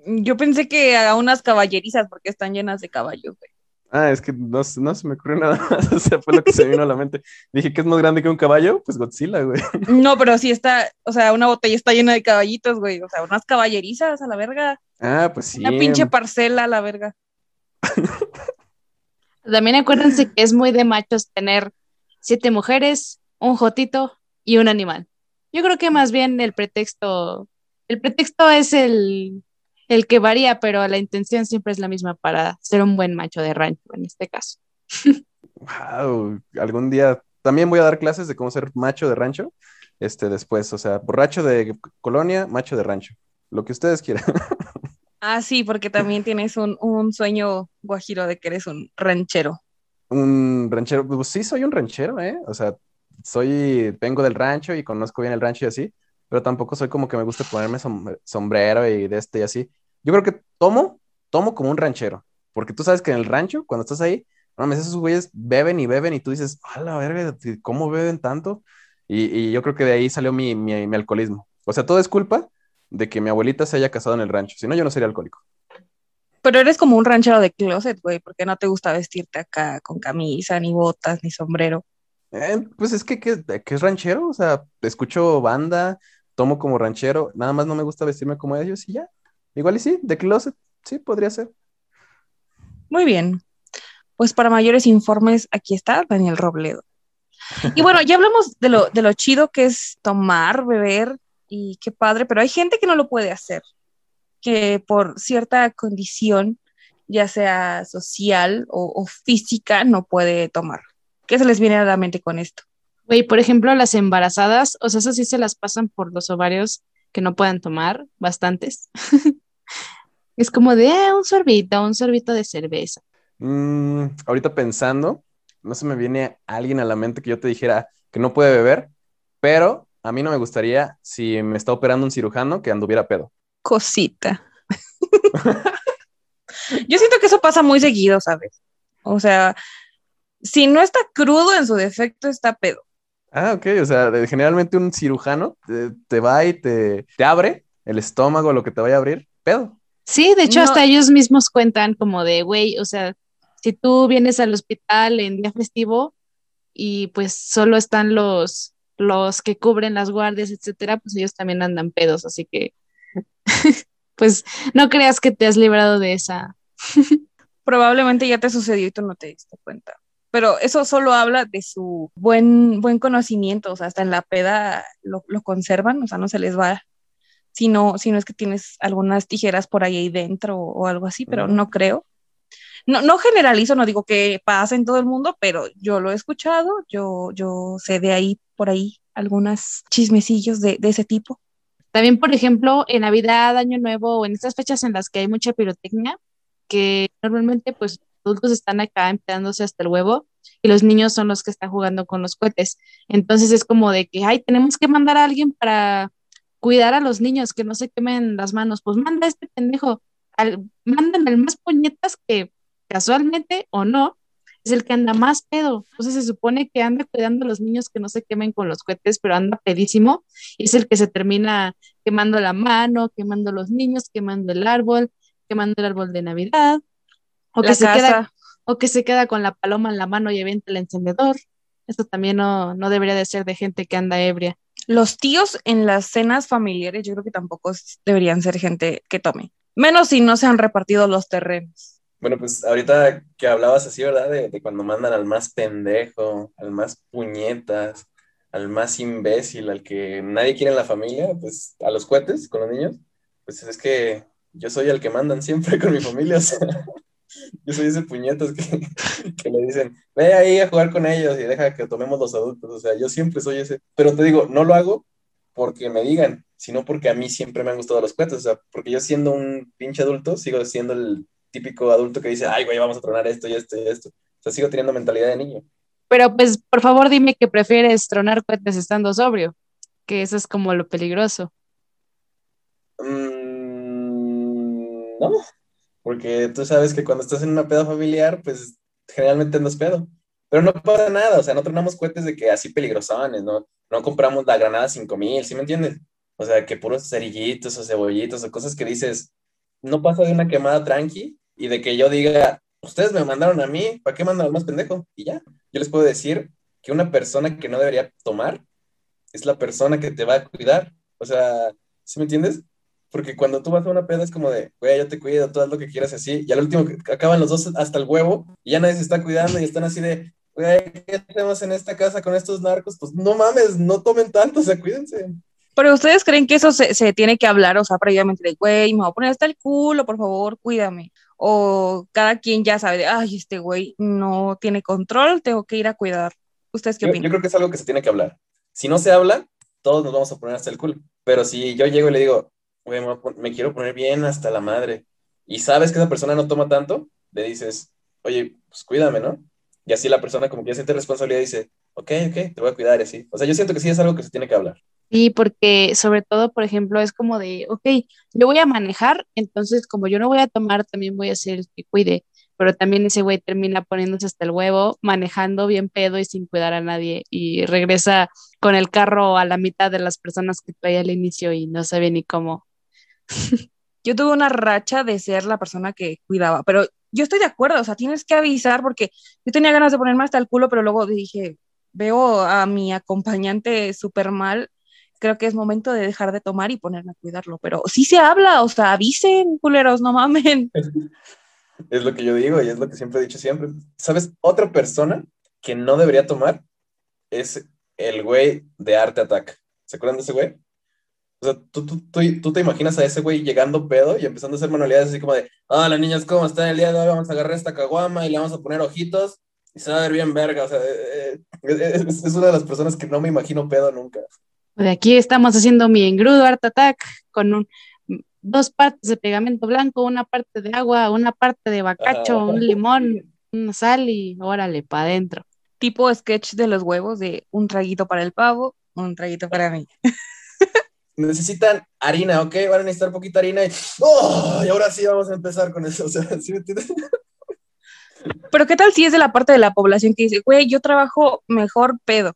Yo pensé que a unas caballerizas porque están llenas de caballos, güey.
Ah, es que no, no, se me ocurrió nada más. O sea, fue lo que se vino a la mente. Dije que es más grande que un caballo, pues Godzilla, güey.
No, pero sí está, o sea, una botella está llena de caballitos, güey. O sea, unas caballerizas a la verga.
Ah, pues sí.
Una pinche parcela a la verga.
También acuérdense que es muy de machos tener siete mujeres, un jotito y un animal. Yo creo que más bien el pretexto, el pretexto es el el que varía, pero la intención siempre es la misma para ser un buen macho de rancho en este caso.
Wow, algún día también voy a dar clases de cómo ser macho de rancho, este después, o sea, borracho de colonia, macho de rancho, lo que ustedes quieran.
Ah, sí, porque también tienes un, sueño guajiro de que eres un ranchero.
Un ranchero, pues sí, soy un ranchero, ¿eh? O sea, soy, vengo del rancho y conozco bien el rancho y así, pero tampoco soy como que me guste ponerme sombrero y de este y así. Yo creo que tomo, tomo como un ranchero, porque tú sabes que en el rancho, cuando estás ahí, no esos güeyes beben y beben y tú dices, a la verga, ¿cómo beben tanto? Y, yo creo que de ahí salió mi, mi, alcoholismo. O sea, todo es culpa de que mi abuelita se haya casado en el rancho, si no, yo no sería alcohólico.
Pero eres como un ranchero de closet, güey, porque no te gusta vestirte acá con camisa, ni botas, ni sombrero.
Eh, pues es que, que, que, es ranchero, o sea, escucho banda, tomo como ranchero, nada más no me gusta vestirme como ellos y ya. Igual y sí, de closet, sí, podría ser.
Muy bien. Pues para mayores informes, aquí está Daniel Robledo. Y bueno, ya hablamos de lo, de lo chido que es tomar, beber y qué padre, pero hay gente que no lo puede hacer, que por cierta condición, ya sea social o, o física, no puede tomar. ¿Qué se les viene a la mente con esto?
Güey, por ejemplo, las embarazadas, o sea, esas sí se las pasan por los ovarios que no puedan tomar, bastantes. es como de eh, un sorbito, un sorbito de cerveza.
Mm, ahorita pensando, no se me viene alguien a la mente que yo te dijera que no puede beber, pero a mí no me gustaría si me está operando un cirujano que anduviera pedo.
Cosita. yo siento que eso pasa muy seguido, ¿sabes? O sea, si no está crudo, en su defecto está pedo.
Ah, ok, o sea, generalmente un cirujano te, va y te, te, abre el estómago, lo que te vaya a abrir, pedo.
Sí, de hecho, hasta ellos mismos cuentan como de, güey, o sea, Si tú vienes al hospital en día festivo y pues solo están los, los que cubren las guardias, etcétera, pues ellos también andan pedos, así que pues no creas que te has librado de esa.
Probablemente ya te sucedió y tú no te diste cuenta. Pero eso solo habla de su buen, buen conocimiento, o sea, hasta en la peda lo, lo conservan, o sea, no se les va si no, si no es que tienes algunas tijeras por ahí dentro o, algo así, pero no creo. No, no generalizo, no digo que pase en todo el mundo, pero yo lo he escuchado, yo, yo sé de ahí, por ahí, algunas chismecillos de, de ese tipo.
También, por ejemplo, en Navidad, Año Nuevo o en estas fechas en las que hay mucha pirotecnia, que normalmente pues adultos están acá empleándose hasta el huevo y los niños son los que están jugando con los cohetes. Entonces es como de que, ay, tenemos que mandar a alguien para cuidar a los niños, que no se quemen las manos, pues manda a este pendejo, al, mandan el más puñetas que casualmente o no, es el que anda más pedo. Entonces se supone que anda cuidando a los niños que no se quemen con los cohetes, pero anda pedísimo, y es el que se termina quemando la mano, quemando los niños, quemando el árbol, quemando el árbol de Navidad, o que, se queda, o que se queda con la paloma en la mano y avienta el encendedor. Esto también no, no debería de ser de gente que anda ebria.
Los tíos en las cenas familiares yo creo que tampoco deberían ser gente que tome, menos si no se han repartido los terrenos.
Bueno, pues ahorita que hablabas así, ¿verdad? De, cuando mandan al más pendejo, al más puñetas, al más imbécil, al que nadie quiere en la familia, pues a los cohetes con los niños, pues es que yo soy el que mandan siempre con mi familia, o sea, yo soy ese puñetas que, que le dicen, ve ahí a jugar con ellos y deja que tomemos los adultos. O sea, yo siempre soy ese. Pero te digo, no lo hago porque me digan, sino porque a mí siempre me han gustado los cohetes. O sea, porque yo siendo un pinche adulto, sigo siendo el típico adulto que dice, ay, güey, vamos a tronar esto y esto y esto. O sea, sigo teniendo mentalidad de niño.
Pero pues, por favor, dime que prefieres tronar cohetes estando sobrio, que eso es como lo peligroso.
Mm, no, porque tú sabes que cuando estás en una peda familiar, pues generalmente es pedo. Pero no pasa nada, o sea, no tronamos cohetes de que así peligrosones, ¿no? No compramos la granada 5000, ¿sí me entiendes? O sea, que puros cerillitos o cebollitos o cosas que dices, no pasa de una quemada tranqui y de que yo diga, ustedes me mandaron a mí, ¿para qué mandan al más pendejo? Y ya, yo les puedo decir que una persona que no debería tomar es la persona que te va a cuidar. O sea, ¿sí me entiendes? Porque cuando tú vas a una peda es como de, güey, yo te cuido, tú haz lo que quieras así. Y al último acaban los dos hasta el huevo y ya nadie se está cuidando y están así de, güey, ¿qué hacemos en esta casa con estos narcos? Pues no mames, no tomen tanto, o sea, cuídense.
Pero ustedes creen que eso se, se tiene que hablar, o sea, previamente de, güey, me voy a poner hasta el culo, por favor, cuídame. O cada quien ya sabe de, ay, este güey no tiene control, tengo que ir a cuidar. ¿Ustedes qué opinan?
Yo creo que es algo que se tiene que hablar. Si no se habla, todos nos vamos a poner hasta el culo. Pero si yo llego y le digo, me, quiero poner bien hasta la madre, y sabes que esa persona no toma tanto, le dices, oye, pues cuídame, ¿no? Y así la persona como que ya siente responsabilidad y dice, ok, ok, te voy a cuidar así. O sea, yo siento que sí es algo que se tiene que hablar.
Sí, porque sobre todo, por ejemplo, es como de, ok, yo voy a manejar, entonces como yo no voy a tomar, también voy a ser el que cuide, pero también ese güey termina poniéndose hasta el huevo, manejando bien pedo y sin cuidar a nadie y regresa con el carro a la mitad de las personas que traía al inicio y no sabe ni cómo
yo tuve una racha de ser la persona que cuidaba, pero yo estoy de acuerdo, o sea, tienes que avisar porque yo tenía ganas de ponerme hasta el culo, pero luego dije, veo a mi acompañante súper mal, creo que es momento de dejar de tomar y ponerme a cuidarlo, pero sí se habla, o sea, avisen, culeros, no mamen.
Es lo que yo digo y es lo que siempre he dicho siempre. ¿Sabes? Otra persona que no debería tomar es el güey de Arte Attack. ¿Se acuerdan de ese güey? O sea, tú, tú, tú, te imaginas a ese güey llegando pedo y empezando a hacer manualidades así como de, ah, las niñas, ¿cómo están el día de hoy? Vamos a agarrar esta caguama y le vamos a poner ojitos y se va a ver bien verga. O sea, eh, eh, es, una de las personas que no me imagino pedo nunca.
De aquí estamos haciendo mi engrudo Art Attack con un, dos partes de pegamento blanco, una parte de agua, una parte de bacacho, un limón, una sal y órale, para adentro.
Tipo sketch de los huevos de un traguito para el pavo, un traguito para mí.
necesitan harina, ¿ok? Van a necesitar poquita harina y, ¡oh! y ahora sí vamos a empezar con eso, o sea, ¿sí me entiendes?
Pero ¿qué tal si es de la parte de la población que dice, güey, yo trabajo mejor pedo?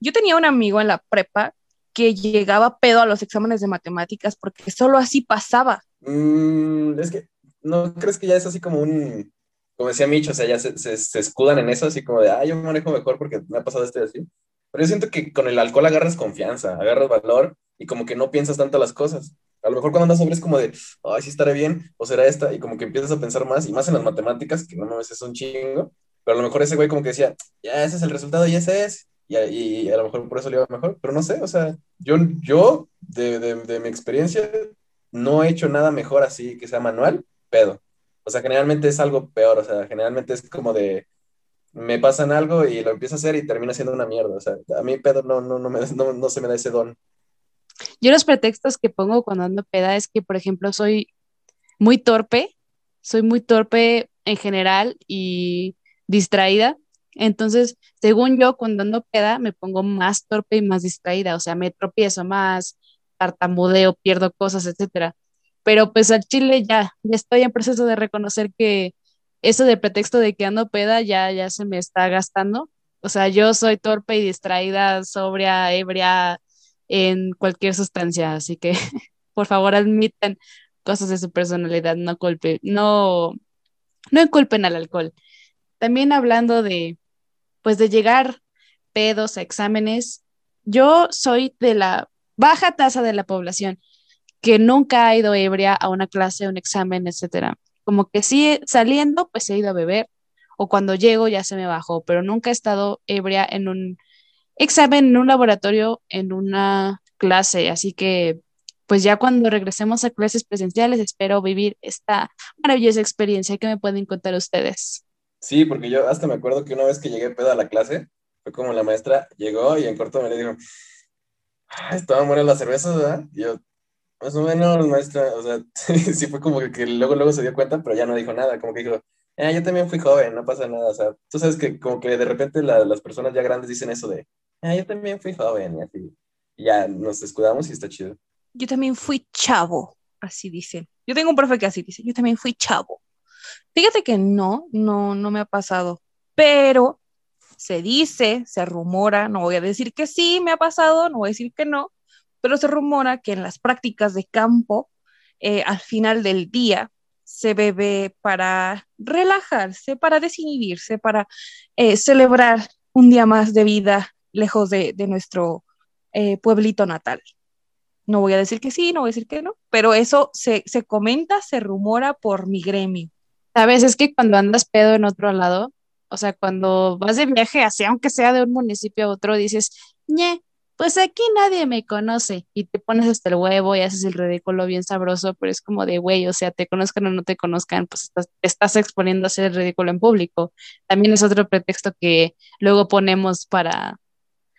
Yo tenía un amigo en la prepa que llegaba pedo a los exámenes de matemáticas porque solo así pasaba.
Mm, es que, ¿no crees que ya es así como un, como decía Micho, o sea, ya se, se, escudan en eso, así como de, ah, yo me manejo mejor porque me ha pasado esto y así. Pero yo siento que con el alcohol agarras confianza, agarras valor y como que no piensas tanto las cosas. A lo mejor cuando andas sobre es como de, ay, sí estaré bien, o será esta, y como que empiezas a pensar más, y más en las matemáticas, que no me es un chingo, pero a lo mejor ese güey como que decía, ya ese es el resultado y ese es, y, y a lo mejor por eso le iba mejor, pero no sé, o sea, yo, yo de, de, de mi experiencia, no he hecho nada mejor así que sea manual, pedo. O sea, generalmente es algo peor, o sea, generalmente es como de, me pasan algo y lo empiezo a hacer y termina siendo una mierda. O sea, a mí pedo no, no, no, me, no, no se me da ese don.
Yo los pretextos que pongo cuando ando peda es que, por ejemplo, soy muy torpe, soy muy torpe en general y distraída. Entonces, según yo, cuando ando peda, me pongo más torpe y más distraída, o sea, me tropiezo más, tartamudeo, pierdo cosas, etcétera. Pero pues al chile ya, ya estoy en proceso de reconocer que eso de pretexto de que ando peda ya, ya se me está gastando. O sea, yo soy torpe y distraída, sobria, ebria en cualquier sustancia, así que por favor admiten cosas de su personalidad, no culpen, no, no inculpen al alcohol. También hablando de, pues de llegar pedos a exámenes, yo soy de la baja tasa de la población que nunca ha ido ebria a una clase, un examen, etcétera. Como que sí, saliendo, pues he ido a beber, o cuando llego ya se me bajó, pero nunca he estado ebria en un examen, en un laboratorio, en una clase. Así que, pues ya cuando regresemos a clases presenciales, espero vivir esta maravillosa experiencia que me pueden contar ustedes.
Sí, porque yo hasta me acuerdo que una vez que llegué pedo a la clase, fue como la maestra llegó y en corto me le dijo, estaban buenas las cervezas, ¿verdad? Y yo, más o menos, maestra, o sea, sí fue como que, luego, luego se dio cuenta, pero ya no dijo nada, como que dijo, ah, yo también fui joven, no pasa nada, o sea, tú sabes que como que de repente las personas ya grandes dicen eso de, ah, yo también fui joven, y así, ya nos escudamos y está chido.
Yo también fui chavo, así dicen. Yo tengo un profe que así dice, yo también fui chavo. Fíjate que no, no, no me ha pasado, pero se dice, se rumora, no voy a decir que sí me ha pasado, no voy a decir que no, pero se rumora que en las prácticas de campo, eh, al final del día, se bebe para relajarse, para desinhibirse, para eh, celebrar un día más de vida lejos de, nuestro eh, pueblito natal. No voy a decir que sí, no voy a decir que no, pero eso se, se comenta, se rumora por mi gremio.
Sabes, es que cuando andas pedo en otro lado, o sea, cuando vas de viaje, así aunque sea de un municipio a otro, dices, ñe, pues aquí nadie me conoce y te pones hasta el huevo y haces el ridículo bien sabroso, pero es como de, güey, o sea, te conozcan o no te conozcan, pues estás, estás exponiendo a hacer el ridículo en público. También es otro pretexto que luego ponemos para,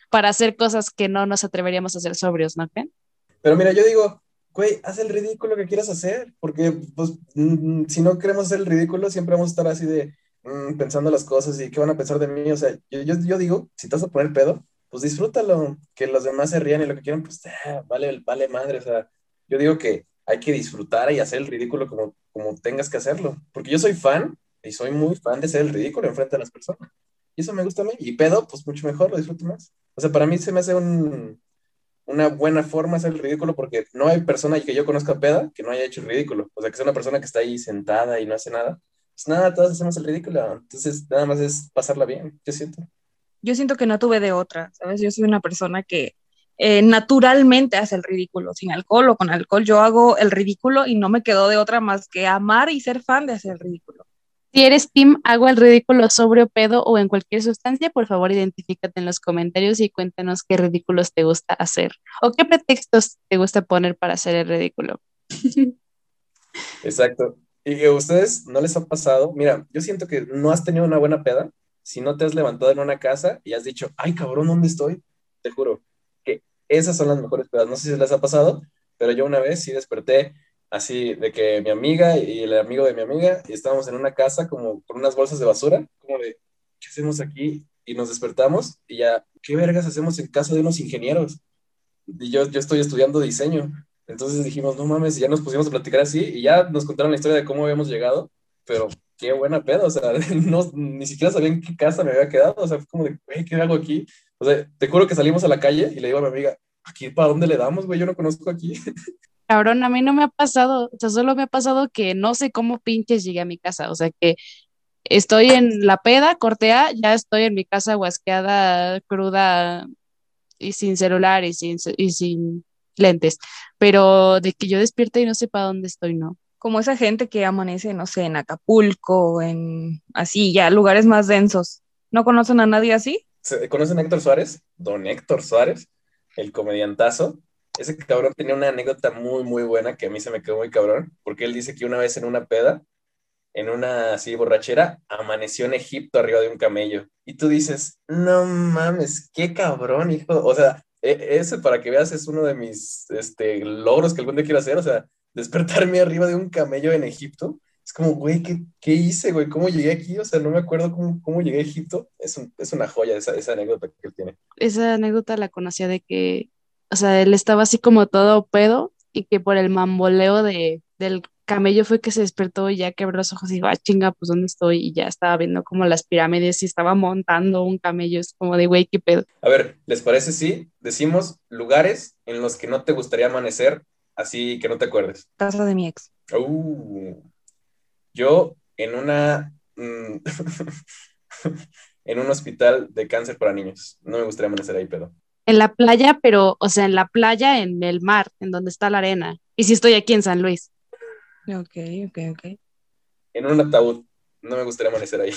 para hacer cosas que no nos atreveríamos a hacer sobrios, ¿no creen?
Pero mira, yo digo, güey, haz el ridículo que quieras hacer, porque pues mm, si no queremos hacer el ridículo, siempre vamos a estar así de, Mm, pensando las cosas y qué van a pensar de mí. O sea, yo, yo, digo, si te vas a poner pedo, pues disfrútalo, que los demás se rían y lo que quieran, pues ah, vale, vale madre. O sea, yo digo que hay que disfrutar y hacer el ridículo como, como tengas que hacerlo. Porque yo soy fan y soy muy fan de hacer el ridículo enfrente de las personas. Y eso me gusta a mí. Y pedo, pues mucho mejor, lo disfruto más. O sea, para mí se me hace un, una buena forma hacer el ridículo porque no hay persona que yo conozca peda que no haya hecho el ridículo. O sea, que sea una persona que está ahí sentada y no hace nada pues nada, todos hacemos el ridículo. Entonces, nada más es pasarla bien, yo siento.
Yo siento que no tuve de otra, ¿sabes? Yo soy una persona que eh, naturalmente hace el ridículo, sin alcohol o con alcohol. Yo hago el ridículo y no me quedó de otra más que amar y ser fan de hacer el ridículo.
Si eres team, hago el ridículo sobrio, pedo o en cualquier sustancia, por favor identifícate en los comentarios y cuéntanos qué ridículos te gusta hacer o qué pretextos te gusta poner para hacer el ridículo.
Exacto. ¿Y a ustedes no les ha pasado? Mira, yo siento que no has tenido una buena peda si no te has levantado en una casa y has dicho, ay cabrón, ¿dónde estoy? Te juro que esas son las mejores pedas. No sé si les ha pasado, pero yo una vez sí desperté así de que mi amiga y el amigo de mi amiga y estábamos en una casa como con unas bolsas de basura, como de, ¿qué hacemos aquí? Y nos despertamos y ya, ¿qué vergas hacemos en casa de unos ingenieros? Y yo, yo estoy estudiando diseño. Entonces dijimos, no mames, ya nos pusimos a platicar así y ya nos contaron la historia de cómo habíamos llegado, pero qué buena pedo, o sea, no, ni siquiera sabía en qué casa me había quedado, o sea, fue como de, güey, ¿qué hago aquí? O sea, te juro que salimos a la calle y le digo a mi amiga, ¿aquí para dónde le damos, güey? Yo no conozco aquí.
Cabrón, a mí no me ha pasado, o sea, solo me ha pasado que no sé cómo pinches llegué a mi casa, o sea, que estoy en la peda, cortea, ya estoy en mi casa guasqueada, cruda y sin celular y sin, y sin lentes, pero de que yo despierte y no sepa dónde estoy, no.
Como esa gente que amanece, no sé, en Acapulco, en así, ya lugares más densos. ¿No conocen a nadie así?
¿Conocen a Héctor Suárez? Don Héctor Suárez, el comediantazo. Ese cabrón tenía una anécdota muy, muy buena que a mí se me quedó muy cabrón, porque él dice que una vez en una peda, en una así borrachera, amaneció en Egipto arriba de un camello. Y tú dices, no mames, qué cabrón, hijo. O sea, e, ese para que veas es uno de mis este, logros que algún día quiero hacer. O sea, despertarme arriba de un camello en Egipto. Es como, güey, ¿qué, ¿qué, hice, güey? ¿Cómo llegué aquí? O sea, no me acuerdo cómo, cómo llegué a Egipto. Es, un, es una joya esa, esa, anécdota que él tiene.
Esa anécdota la conocía de que, o sea, él estaba así como todo pedo y que por el mamboleo de, del camello fue que se despertó y ya quebró los ojos y dijo, ah, chinga, pues ¿dónde estoy? Y ya estaba viendo como las pirámides y estaba montando un camello. Es como de, güey, qué pedo.
A ver, ¿les parece si decimos lugares en los que no te gustaría amanecer así que no te acuerdes.
Casa de mi ex.
Uh, yo en una. Mm, en un hospital de cáncer para niños. No me gustaría amanecer ahí, pero.
En la playa, pero, o sea, en la playa, en el mar, en donde está la arena. Y si estoy aquí en San Luis.
Ok, ok, ok.
En un ataúd. No me gustaría amanecer ahí.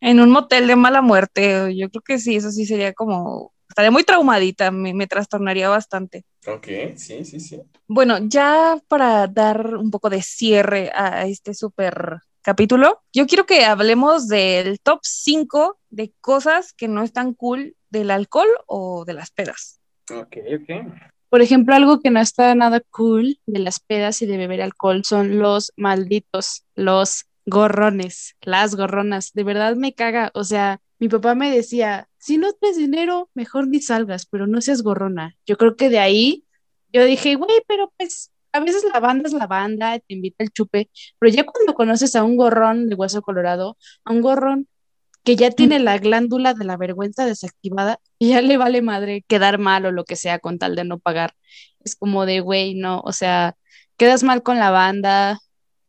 En un motel de mala muerte. Yo creo que sí, eso sí sería como estaría muy traumadita, me, me, trastornaría bastante.
Ok, sí, sí, sí.
Bueno, ya para dar un poco de cierre a este súper capítulo, yo quiero que hablemos del top 5 de cosas que no están cool del alcohol o de las pedas.
Ok, ok.
Por ejemplo, algo que no está nada cool de las pedas y de beber alcohol son los malditos, los gorrones, las gorronas. De verdad me caga. O sea, mi papá me decía, si no tienes dinero, mejor ni salgas, pero no seas gorrona. Yo creo que de ahí yo dije, güey, pero pues a veces la banda es la banda, te invita el chupe, pero ya cuando conoces a un gorrón de hueso colorado, a un gorrón que ya tiene la glándula de la vergüenza desactivada y ya le vale madre quedar mal o lo que sea con tal de no pagar. Es como de, güey, no, o sea, quedas mal con la banda,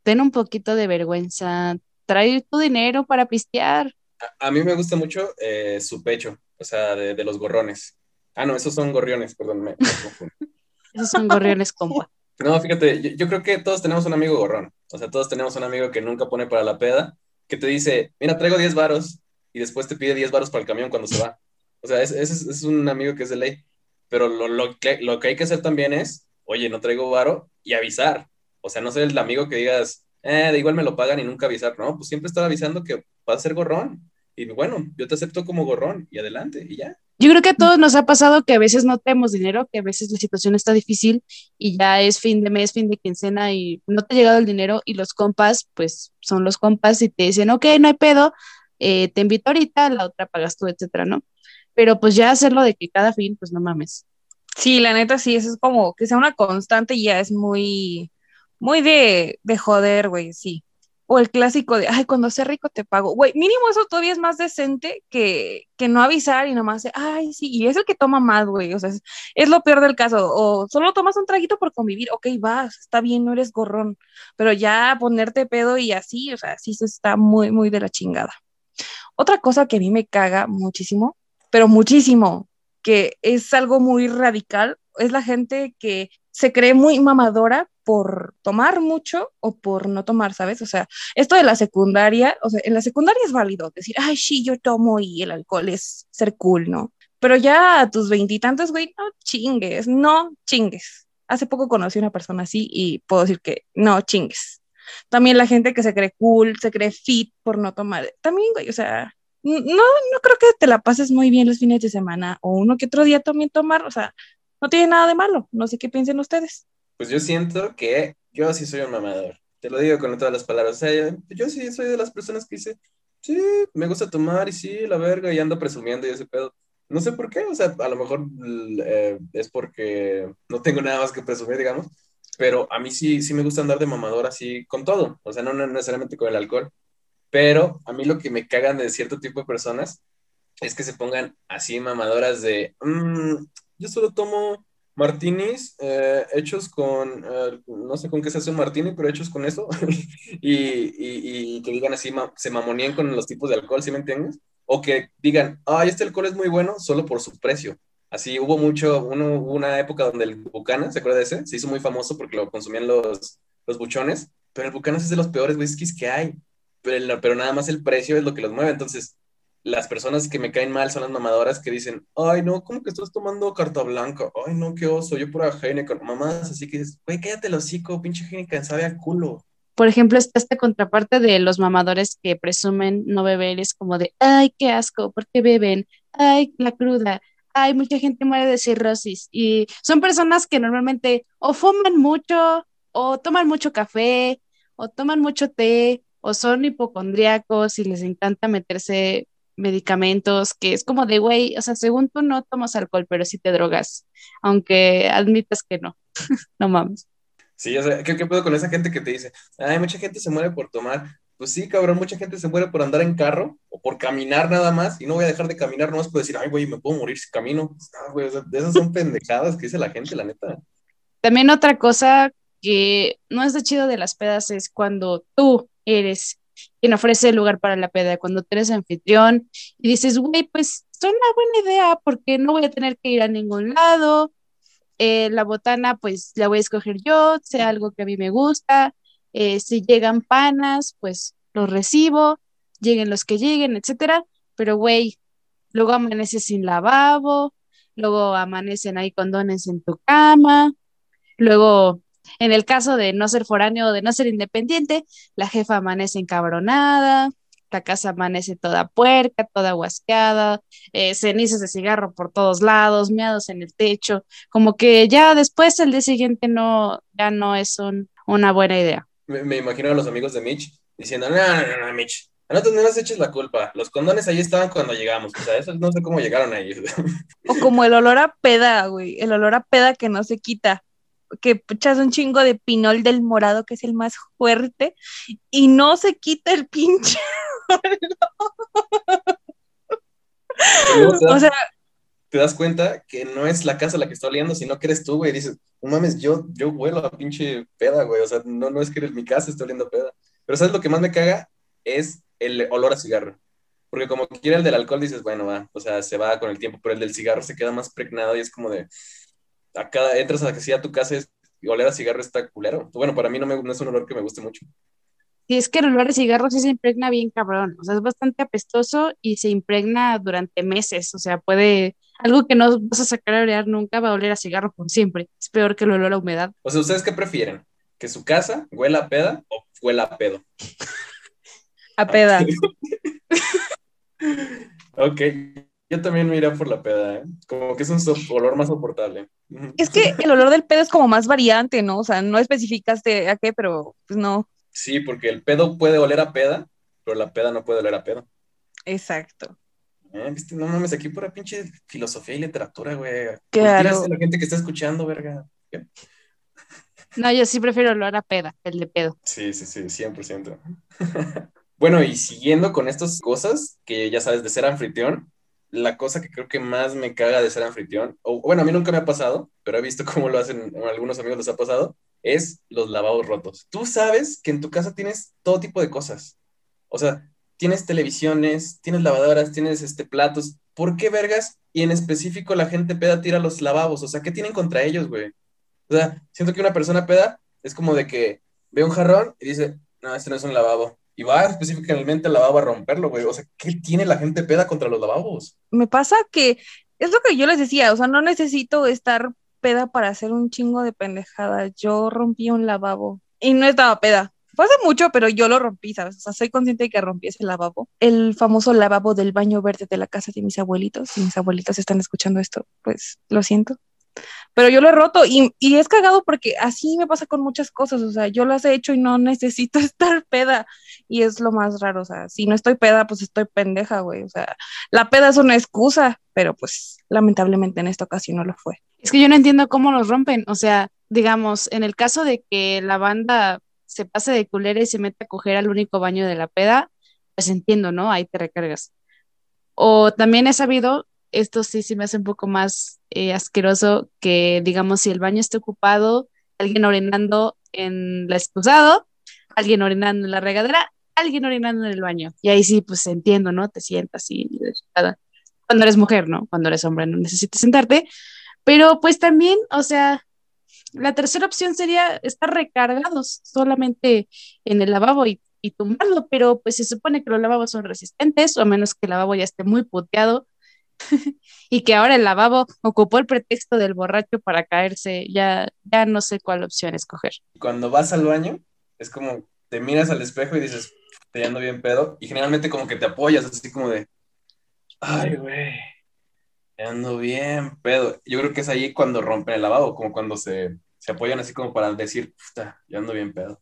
ten un poquito de vergüenza, trae tu dinero para pistear.
A, mí me gusta mucho eh, su pecho, o sea, de, los gorrones. Ah, no, esos son gorriones, perdón, me,
esos son gorriones, compa.
No, fíjate, yo, creo que todos tenemos un amigo gorrón. O sea, todos tenemos un amigo que nunca pone para la peda, que te dice, mira, traigo 10 varos, y después te pide 10 varos para el camión cuando se va. O sea, ese es, un amigo que es de ley. Pero lo, lo, que, lo que hay que hacer también es, oye, no traigo varo, y avisar. O sea, no ser el amigo que digas, eh, de igual me lo pagan y nunca avisar. No, pues siempre estar avisando que va a ser gorrón. Y bueno, yo te acepto como gorrón y adelante y ya.
Yo creo que a todos nos ha pasado que a veces no tenemos dinero, que a veces la situación está difícil y ya es fin de mes, fin de quincena y no te ha llegado el dinero y los compas, pues son los compas y te dicen, ok, no hay pedo, eh, te invito ahorita, la otra pagas tú, etcétera, ¿no? Pero pues ya hacerlo de que cada fin, pues no mames.
Sí, la neta sí, eso es como que sea una constante y ya es muy, muy de, de joder, güey, sí. O el clásico de, ay, cuando sea rico te pago. Güey, mínimo eso todavía es más decente que, que no avisar y nomás, ay, sí, y es el que toma más, güey. O sea, es, lo peor del caso. O solo tomas un traguito por convivir, ok, vas, está bien, no eres gorrón. Pero ya ponerte pedo y así, o sea, sí se está muy, muy de la chingada. Otra cosa que a mí me caga muchísimo, pero muchísimo, que es algo muy radical, es la gente que se cree muy mamadora por tomar mucho o por no tomar, ¿sabes? O sea, esto de la secundaria, o sea, en la secundaria es válido decir, ay, sí, yo tomo y el alcohol es ser cool, ¿no? Pero ya a tus veintitantos, güey, no chingues, no chingues. Hace poco conocí a una persona así y puedo decir que no chingues. También la gente que se cree cool, se cree fit por no tomar. También, güey, o sea, no, no creo que te la pases muy bien los fines de semana o uno que otro día también tomar, o sea, no tiene nada de malo. No sé qué piensen ustedes.
Pues yo siento que yo sí soy un mamador. Te lo digo con todas las palabras. O sea, yo, sí soy de las personas que dice, sí, me gusta tomar y sí, la verga, y ando presumiendo y ese pedo. No sé por qué, o sea, a lo mejor eh, es porque no tengo nada más que presumir, digamos, pero a mí sí, sí me gusta andar de mamador así con todo, o sea, no, necesariamente con el alcohol, pero a mí lo que me cagan de cierto tipo de personas es que se pongan así mamadoras de, mm, yo solo tomo martinis eh, hechos con, eh, no sé con qué se hace un martini, pero hechos con eso, y, y, que digan así, se mamonían con los tipos de alcohol, ¿sí me entiendes? O que digan, ay, este alcohol es muy bueno solo por su precio. Así hubo mucho, uno, una época donde el Bucana, ¿se acuerda de ese? Se hizo muy famoso porque lo consumían los, los buchones, pero el Bucanas es de los peores whiskies que hay, pero, pero nada más el precio es lo que los mueve. Entonces, las personas que me caen mal son las mamadoras que dicen, ay, no, ¿cómo que estás tomando carta blanca? Ay, no, qué oso, yo pura Heineken. Mamás, así que dices, güey, cállate el hocico, pinche Heineken, sabe a culo.
Por ejemplo, está esta contraparte de los mamadores que presumen no beber, es como de, ay, qué asco, ¿por qué beben? Ay, la cruda, ay, mucha gente muere de cirrosis. Y son personas que normalmente o fuman mucho, o toman mucho café, o toman mucho té, o son hipocondríacos y les encanta meterse medicamentos, que es como de, güey, o sea, según tú no tomas alcohol, pero sí te drogas, aunque admitas que no, no mames.
Sí, o sea, ¿qué, ¿qué, puedo con esa gente que te dice, ay, mucha gente se muere por tomar? Pues sí, cabrón, mucha gente se muere por andar en carro o por caminar nada más, y no voy a dejar de caminar, no más puedo decir, ay, güey, me puedo morir si camino. Ah, güey, o sea, de esas son pendejadas que dice la gente, la neta.
También otra cosa que no es de chido de las pedas es cuando tú eres quien ofrece el lugar para la peda, cuando tú eres anfitrión y dices, güey, pues es una buena idea porque no voy a tener que ir a ningún lado, eh, la botana pues la voy a escoger yo, sea algo que a mí me gusta, eh, si llegan panas, pues los recibo, lleguen los que lleguen, etcétera, pero güey, luego amaneces sin lavabo, luego amanecen ahí condones en tu cama, luego en el caso de no ser foráneo o de no ser independiente, la jefa amanece encabronada, la casa amanece toda puerca, toda guasqueada, eh, cenizas de cigarro por todos lados, meados en el techo, como que ya después el día siguiente no, ya no es una buena idea.
Me, imagino a los amigos de Mitch diciendo, no, no, no, Mitch, a nosotros no nos eches la culpa. Los condones ahí estaban cuando llegamos. O sea, eso no sé cómo llegaron ahí.
O como el olor a peda, güey. El olor a peda que no se quita que echas un chingo de pinol del morado, que es el más fuerte, y no se quita el pinche.
o sea, te das cuenta que no es la casa la que está oliendo, sino que eres tú, güey. Dices, no mames, yo, yo huelo a pinche peda, güey. O sea, no, no es que mi casa esté oliendo peda. Pero ¿sabes lo que más me caga? Es el olor a cigarro. Porque como quiera el del alcohol, dices, bueno, va, o sea, se va con el tiempo, pero el del cigarro se queda más pregnado y es como de, acá entras a, que a tu casa y oler a cigarro está culero. Bueno, para mí no, me, no es un olor que me guste mucho.
Sí, es que el olor a cigarro sí se impregna bien cabrón, o sea, es bastante apestoso y se impregna durante meses, o sea, puede, algo que no vas a sacar a oler nunca va a oler a cigarro por siempre, es peor que el olor a humedad.
O sea, ¿ustedes qué prefieren? ¿Que su casa huela a peda o huela a pedo?
a peda.
ok, yo también me iría por la peda, ¿eh? Como que es un olor más soportable.
Es que el olor del pedo es como más variante, ¿no? O sea, no especificaste a qué, pero pues no.
Sí, porque el pedo puede oler a peda, pero la peda no puede oler a pedo.
Exacto.
¿Eh? ¿Viste? No mames, aquí pura pinche filosofía y literatura, güey.
Claro.
la gente que está escuchando, verga.
No, yo sí prefiero olor a peda, el de pedo.
Sí, sí, sí, 100%. bueno, y siguiendo con estas cosas que ya sabes de ser anfitrión, la cosa que creo que más me caga de ser anfitrión, o bueno, a mí nunca me ha pasado, pero he visto cómo lo hacen, a algunos amigos les ha pasado, es los lavabos rotos. Tú sabes que en tu casa tienes todo tipo de cosas. O sea, tienes televisiones, tienes lavadoras, tienes este, platos. ¿Por qué vergas? Y en específico la gente peda tira los lavabos. O sea, ¿qué tienen contra ellos, güey? O sea, siento que una persona peda es como de que ve un jarrón y dice, no, este no es un lavabo y va específicamente al lavabo a romperlo, güey. O sea, ¿qué tiene la gente peda contra los lavabos?
Me pasa que es lo que yo les decía, o sea, no necesito estar peda para hacer un chingo de pendejada. Yo rompí un lavabo y no estaba peda. Hace mucho, pero yo lo rompí, ¿sabes? O sea, soy consciente de que rompí ese lavabo. El famoso lavabo del baño verde de la casa de mis abuelitos. Si mis abuelitos están escuchando esto, pues lo siento pero yo lo he roto y, y, es cagado porque así me pasa con muchas cosas, o sea, yo las he hecho y no necesito estar peda y es lo más raro, o sea, si no estoy peda, pues estoy pendeja, güey, o sea, la peda es una excusa, pero pues lamentablemente en esta ocasión no lo fue.
Es que yo no entiendo cómo los rompen, o sea, digamos, en el caso de que la banda se pase de culera y se meta a coger al único baño de la peda, pues entiendo, ¿no? Ahí te recargas. O también he sabido esto sí, sí me hace un poco más eh, asqueroso que, digamos, si el baño está ocupado, alguien orinando en la excusado, alguien orinando en la regadera, alguien orinando en el baño. Y ahí sí, pues entiendo, ¿no? Te sientas y cuando eres mujer, ¿no? Cuando eres hombre no necesitas sentarte. Pero pues también, o sea, la tercera opción sería estar recargados solamente en el lavabo y, y tumbarlo, pero pues se supone que los lavabos son resistentes, o a menos que el lavabo ya esté muy puteado y que ahora el lavabo ocupó el pretexto del borracho para caerse, ya, ya no sé cuál opción escoger.
Cuando vas al baño, es como te miras al espejo y dices, te ando bien pedo, y generalmente como que te apoyas, así como de, ay, güey, ando bien pedo. Yo creo que es ahí cuando rompen el lavabo, como cuando se, se apoyan así como para decir, puta, yo ando bien pedo.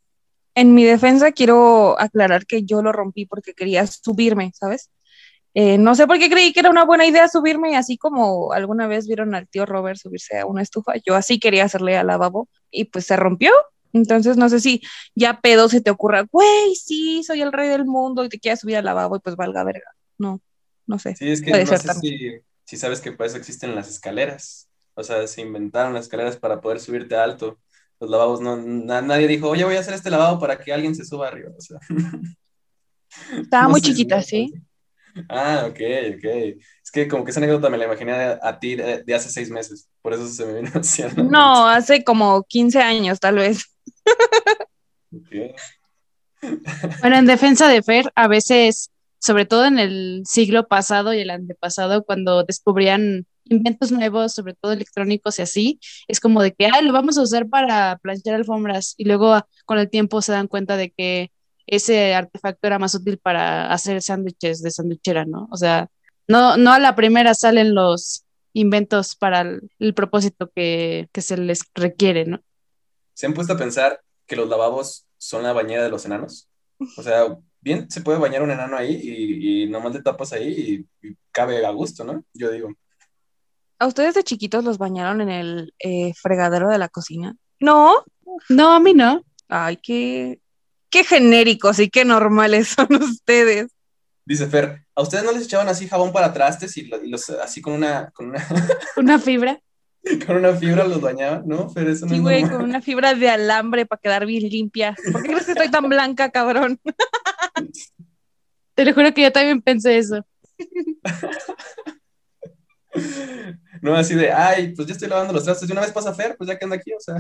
En mi defensa quiero aclarar que yo lo rompí porque quería subirme, ¿sabes? Eh, no sé por qué creí que era una buena idea subirme, así como alguna vez vieron al tío Robert subirse a una estufa. Yo así quería hacerle al lavabo y pues se rompió. Entonces no sé si ya pedo se te ocurra, güey, sí, soy el rey del mundo y te quieres subir al lavabo y pues valga verga. No, no sé.
Sí, es que no sé si, si, sabes que para eso existen las escaleras. O sea, se inventaron las escaleras para poder subirte alto. Los lavabos, no, nadie dijo, oye, voy a hacer este lavabo para que alguien se suba arriba. O sea.
Estaba muy chiquita, sí.
Ah, ok, ok. Es que como que esa anécdota me la imaginé a, ti de, hace seis meses, por eso se me vino hacia
No, hace como 15 años tal vez.
Bueno, en defensa de Fer, a veces, sobre todo en el siglo pasado y el antepasado, cuando descubrían inventos nuevos, sobre todo electrónicos y así, es como de que, ah, lo vamos a usar para planchar alfombras y luego con el tiempo se dan cuenta de que ese artefacto era más útil para hacer sándwiches de sandwichera, ¿no? O sea, no, no a la primera salen los inventos para el, propósito que, se les requiere, ¿no?
¿Se han puesto a pensar que los lavabos son la bañera de los enanos? O sea, bien se puede bañar un enano ahí y, y nomás le tapas ahí y, cabe a gusto, ¿no? Yo digo.
¿A ustedes de chiquitos los bañaron en el eh, fregadero de la cocina? No.
No, a mí no.
Ay, qué, qué genéricos y qué normales son ustedes.
Dice Fer, ¿a ustedes no les echaban así jabón para trastes y, los, así con una... Con
una... fibra?
con una fibra los bañaban, ¿no? Fer, eso no
sí, güey, con una fibra de alambre para quedar bien limpia. ¿Por qué crees que estoy tan blanca, cabrón?
Te lo juro que yo también pensé eso.
No, así de, ay, pues ya estoy lavando los trastes. Y una vez pasa Fer, pues ya que anda aquí, o sea.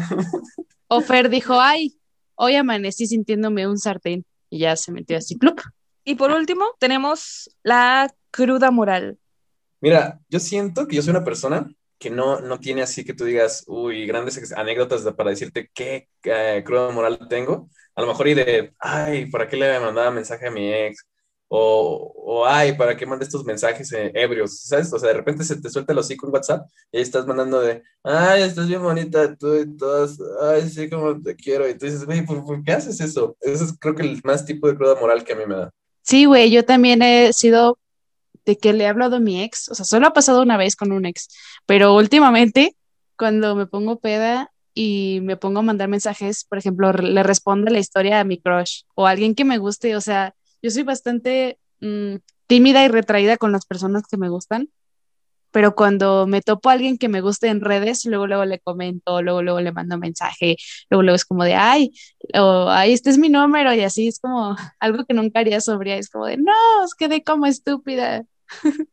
O Fer dijo, ay, hoy amanecí sintiéndome un sartén y ya se metió así, club.
Y por último, tenemos la cruda moral.
Mira, yo siento que yo soy una persona que no, no tiene así que tú digas, uy, grandes anécdotas para decirte qué eh, cruda moral tengo. A lo mejor y de, ay, ¿para qué le mandaba mensaje a mi ex? O, o, ay, ¿para qué manda estos mensajes eh, ebrios? ¿Sabes? O sea, de repente se te suelta el hocico en WhatsApp y estás mandando de, ay, estás bien bonita, tú y todas, ay, sí, como te quiero. Y tú dices, güey, ¿por, qué haces eso? Ese es creo que el más tipo de cruda moral que a mí me da.
Sí, güey, yo también he sido de que le he hablado a mi ex, o sea, solo ha pasado una vez con un ex, pero últimamente, cuando me pongo peda y me pongo a mandar mensajes, por ejemplo, le respondo la historia a mi crush o a alguien que me guste, o sea, yo soy bastante mm, tímida y retraída con las personas que me gustan, pero cuando me topo a alguien que me guste en redes, luego luego le comento, luego luego le mando mensaje, luego luego es como de, ay, o, ay, este es mi número y así es como algo que nunca haría sobre, es como de, no, os quedé como estúpida.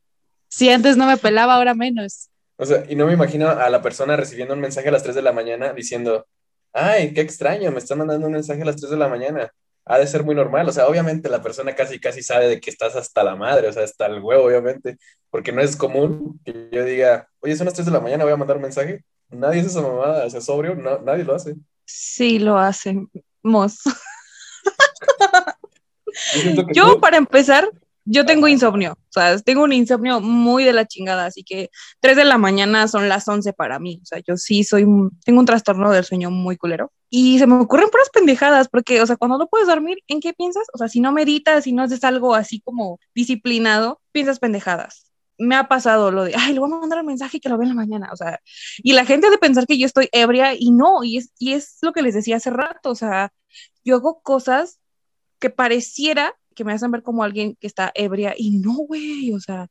si antes no me pelaba, ahora menos.
O sea, y no me imagino a la persona recibiendo un mensaje a las 3 de la mañana diciendo, ay, qué extraño, me está mandando un mensaje a las 3 de la mañana ha de ser muy normal. O sea, obviamente la persona casi, casi sabe de que estás hasta la madre, o sea, hasta el huevo, obviamente, porque no es común que yo diga, oye, son las 3 de la mañana, voy a mandar un mensaje. Nadie hace esa mamada, o sea, sobrio, no, nadie lo hace.
Sí, lo hacemos. yo, para empezar, yo tengo insomnio, o sea, tengo un insomnio muy de la chingada, así que 3 de la mañana son las 11 para mí, o sea, yo sí soy, tengo un trastorno del sueño muy culero y se me ocurren puras pendejadas, porque, o sea, cuando no puedes dormir, ¿en qué piensas? O sea, si no meditas, si no haces algo así como disciplinado, piensas pendejadas. Me ha pasado lo de, ay, le voy a mandar un mensaje que lo vea en la mañana, o sea, y la gente de pensar que yo estoy ebria y no, y es, y es lo que les decía hace rato, o sea, yo hago cosas que pareciera que me hacen ver como alguien que está ebria y no, güey, o sea,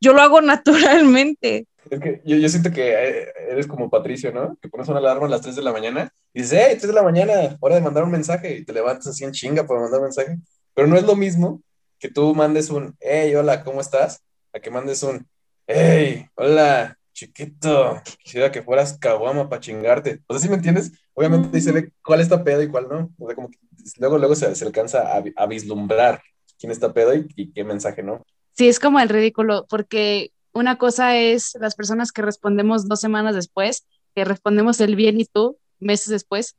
Yo lo hago naturalmente.
Es que yo, yo siento que eh, eres como Patricio, ¿no? Que pones una alarma a las 3 de la mañana y dices, hey, 3 de la mañana, hora de mandar un mensaje y te levantas así en chinga para mandar un mensaje. Pero no es lo mismo que tú mandes un, hey, hola, ¿cómo estás? A que mandes un, hey, hola, chiquito, quisiera que fueras caguama para chingarte. O sea, ¿sí me entiendes? Obviamente se ve cuál está pedo y cuál no. O sea, como que luego, luego se, se alcanza a, a vislumbrar quién está pedo y, y qué mensaje no.
Sí, es como el ridículo, porque una cosa es las personas que respondemos dos semanas después, que respondemos el bien y tú meses después,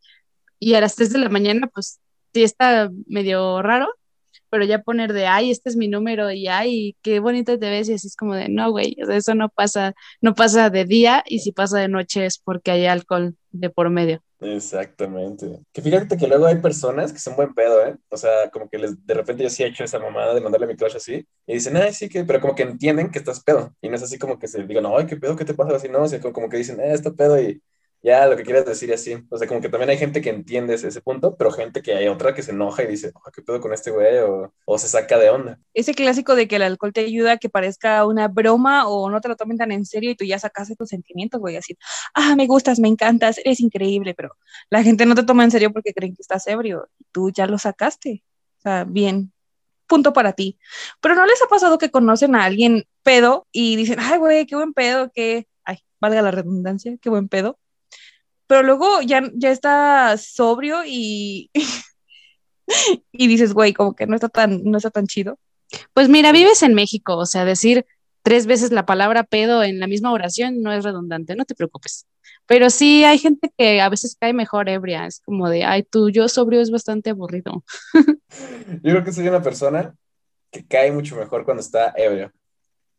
y a las 3 de la mañana, pues sí está medio raro, pero ya poner de, ay, este es mi número y ay, qué bonito te ves y así es como de, no, güey, eso no pasa, no pasa de día y si pasa de noche es porque hay alcohol de por medio.
Exactamente. Que fíjate que luego hay personas que son buen pedo, ¿eh? O sea, como que les, de repente yo sí he hecho esa mamada de mandarle mi crush así y dicen, ay, sí que, pero como que entienden que estás pedo y no es así como que se digan, ay, qué pedo, ¿qué te pasa? Así, no, o como, como que dicen, eh, está pedo y ya lo que quieres decir así. O sea, como que también hay gente que entiende ese, punto, pero gente que hay otra que se enoja y dice, ¿qué pedo con este güey? O, o, se saca de onda.
Ese clásico de que el alcohol te ayuda a que parezca una broma o no te lo tomen tan en serio y tú ya sacaste tus sentimientos, güey, así, ah, me gustas, me encantas, eres increíble, pero la gente no te toma en serio porque creen que estás ebrio y tú ya lo sacaste. O sea, bien, punto para ti. Pero ¿no les ha pasado que conocen a alguien pedo y dicen, ay, güey, qué buen pedo, que, ay, valga la redundancia, qué buen pedo? Pero luego ya, ya está sobrio y, y dices, güey, como que no está, tan, no está tan chido.
Pues mira, vives en México, o sea, decir tres veces la palabra pedo en la misma oración no es redundante, no te preocupes. Pero sí hay gente que a veces cae mejor ebria, es como de, ay, tú, yo sobrio es bastante aburrido.
yo creo que soy una persona que cae mucho mejor cuando está ebrio.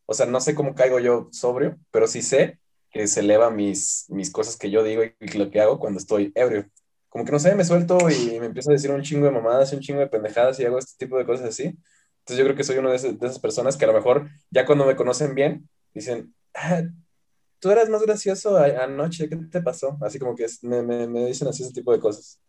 O sea, no sé cómo caigo yo sobrio, pero sí sé que se eleva mis, mis cosas que yo digo y lo que hago cuando estoy ebrio. Como que no sé, me suelto y me empiezo a decir un chingo de mamadas, un chingo de pendejadas y hago este tipo de cosas así. Entonces yo creo que soy una de, esas, de esas personas que a lo mejor ya cuando me conocen bien, dicen, ah, tú eras más gracioso anoche, ¿qué te pasó? Así como que me, me, me dicen así ese tipo de cosas.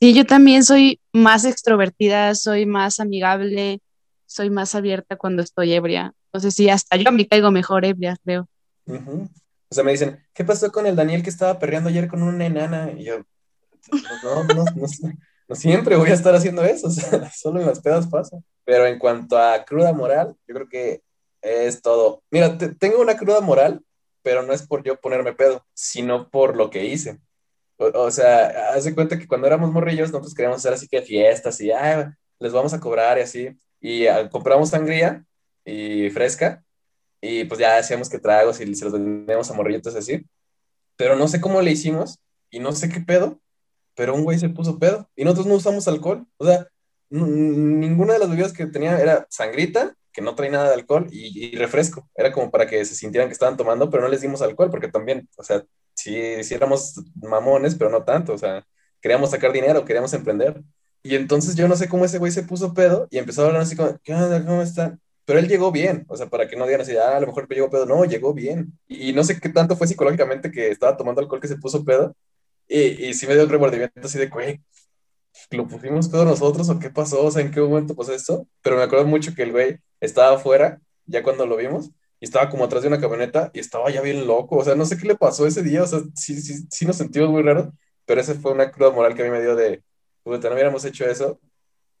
Sí, yo también soy más extrovertida, soy más amigable, soy más abierta cuando estoy ebria. Entonces sí, hasta yo me caigo mejor ebria, creo.
Uh o sea, me dicen, ¿qué pasó con el Daniel que estaba perreando ayer con una enana? Y yo, no, no, no, no, siempre voy a estar haciendo eso, o sea, solo en las pedas pasa. Pero en cuanto a cruda moral, yo creo que es todo. Mira, tengo una cruda moral, pero no es por yo ponerme pedo, sino por lo que hice. O, o sea, haz de cuenta que cuando éramos morrillos, nosotros queríamos hacer así que fiestas y, ay, les vamos a cobrar y así. Y uh, compramos sangría y fresca y pues ya hacíamos que tragos y se los vendíamos a morrillitos así. Pero no sé cómo le hicimos y no sé qué pedo, pero un güey se puso pedo y nosotros no usamos alcohol. O sea, ninguna de las bebidas que tenía era sangrita, que no trae nada de alcohol, y, refresco. Era como para que se sintieran que estaban tomando, pero no les dimos alcohol, porque también, o sea, sí, sí éramos mamones, pero no tanto. O sea, queríamos sacar dinero, queríamos emprender. Y entonces yo no sé cómo ese güey se puso pedo y empezó a hablar así como, ¿qué onda? ¿Cómo están? Pero él llegó bien, o sea, para que no digan así, ah, a lo mejor llegó pedo, no, llegó bien. Y, no sé qué tanto fue psicológicamente que estaba tomando alcohol que se puso pedo, y, y sí me dio un remordimiento así de, güey, ¿lo pusimos pedo nosotros o qué pasó? O sea, ¿en qué momento pasó esto? Pero me acuerdo mucho que el güey estaba afuera, ya cuando lo vimos, y estaba como atrás de una camioneta, y estaba ya bien loco, o sea, no sé qué le pasó ese día, o sea, sí, sí, sí nos sentimos muy raros, pero esa fue una cruda moral que a mí me dio de, puta, no hubiéramos hecho eso,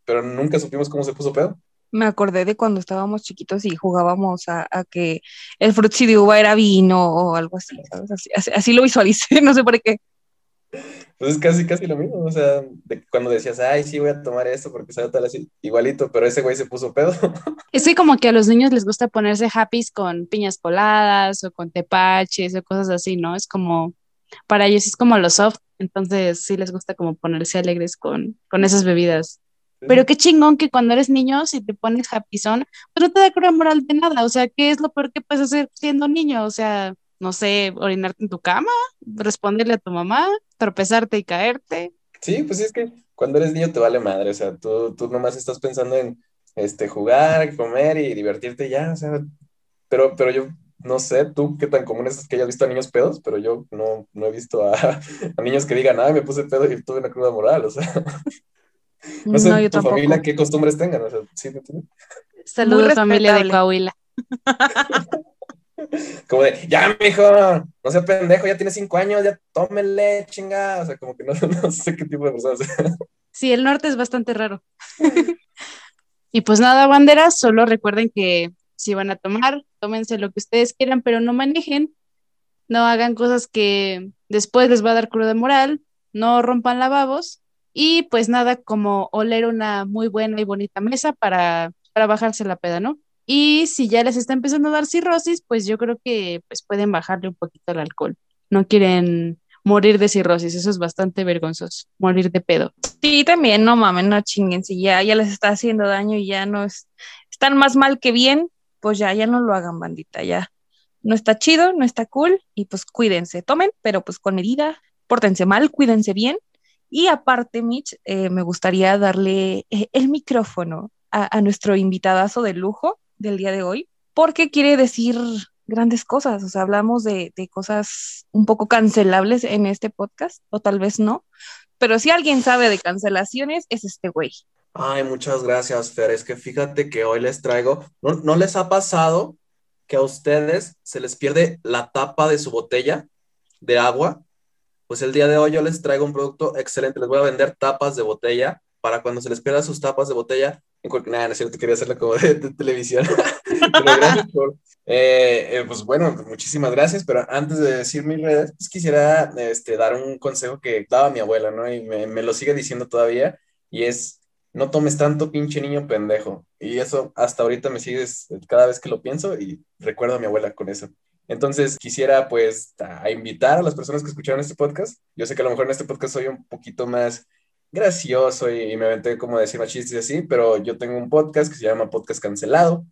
pero nunca supimos cómo se puso pedo
me acordé de cuando estábamos chiquitos y jugábamos a, a que el frutzi de uva era vino o algo así, ¿sabes? Así, así, lo visualicé, no sé por qué.
Pues es casi, casi lo mismo, o sea, de cuando decías, ay, sí, voy a tomar esto porque sabe tal así, igualito, pero ese güey se puso pedo.
Es que como que a los niños les gusta ponerse happy con piñas coladas o con tepaches o cosas así, ¿no? Es como, para ellos es como lo soft, entonces sí les gusta como ponerse alegres con, con esas bebidas. Pero qué chingón que cuando eres niño, si te pones happy pues no te da cruda moral de nada. O sea, ¿qué es lo peor que puedes hacer siendo niño? O sea, no sé, orinarte en tu cama, responderle a tu mamá, tropezarte y caerte.
Sí, pues es que cuando eres niño te vale madre. O sea, tú, tú nomás estás pensando en este, jugar, comer y divertirte ya. O sea, pero, pero yo no sé tú qué tan común es que hayas visto a niños pedos, pero yo no, no he visto a, a niños que digan, ay, me puse pedo y tuve una cruda moral. O sea. No sé, no, tu familia qué costumbres tengan. O sea, ¿sí
Saludos familia de Coahuila.
como de, ya, mijo, no sea pendejo, ya tiene cinco años, ya tómenle, chinga. O sea, como que no, no sé qué tipo de personas.
Sí, el norte es bastante raro. y pues nada, banderas, solo recuerden que si van a tomar, tómense lo que ustedes quieran, pero no manejen, no hagan cosas que después les va a dar cruda moral, no rompan lavabos y pues nada como oler una muy buena y bonita mesa para, para bajarse la peda, ¿no? Y si ya les está empezando a dar cirrosis, pues yo creo que pues pueden bajarle un poquito el alcohol. No quieren morir de cirrosis, eso es bastante vergonzoso, morir de pedo.
Sí, también, no mames, no chinguen, si ya, ya les está haciendo daño y ya no es, están más mal que bien, pues ya, ya no lo hagan, bandita, ya. No está chido, no está cool, y pues cuídense, tomen, pero pues con medida, pórtense mal, cuídense bien. Y aparte, Mitch, eh, me gustaría darle eh, el micrófono a, a nuestro invitadazo de lujo del día de hoy, porque quiere decir grandes cosas, o sea, hablamos de, cosas un poco cancelables en este podcast, o tal vez no, pero si alguien sabe de cancelaciones, es este güey.
Ay, muchas gracias, Fer. Es que fíjate que hoy les traigo, ¿no, ¿no les ha pasado que a ustedes se les pierde la tapa de su botella de agua? Pues el día de hoy yo les traigo un producto excelente. Les voy a vender tapas de botella para cuando se les pierdan sus tapas de botella. Nada, no es cierto, quería hacerlo como de, de televisión. pero. Eh, eh, pues bueno, muchísimas gracias, pero antes de decir mis redes, pues quisiera este, dar un consejo que daba mi abuela, ¿no? Y me, me lo sigue diciendo todavía, y es no tomes tanto pinche niño pendejo. Y eso hasta ahorita me sigues cada vez que lo pienso y recuerdo a mi abuela con eso. Entonces quisiera pues a invitar a las personas que escucharon este podcast. Yo sé que a lo mejor en este podcast soy un poquito más gracioso y, me aventé como decir más chistes y así, pero yo tengo un podcast que se llama Podcast Cancelado,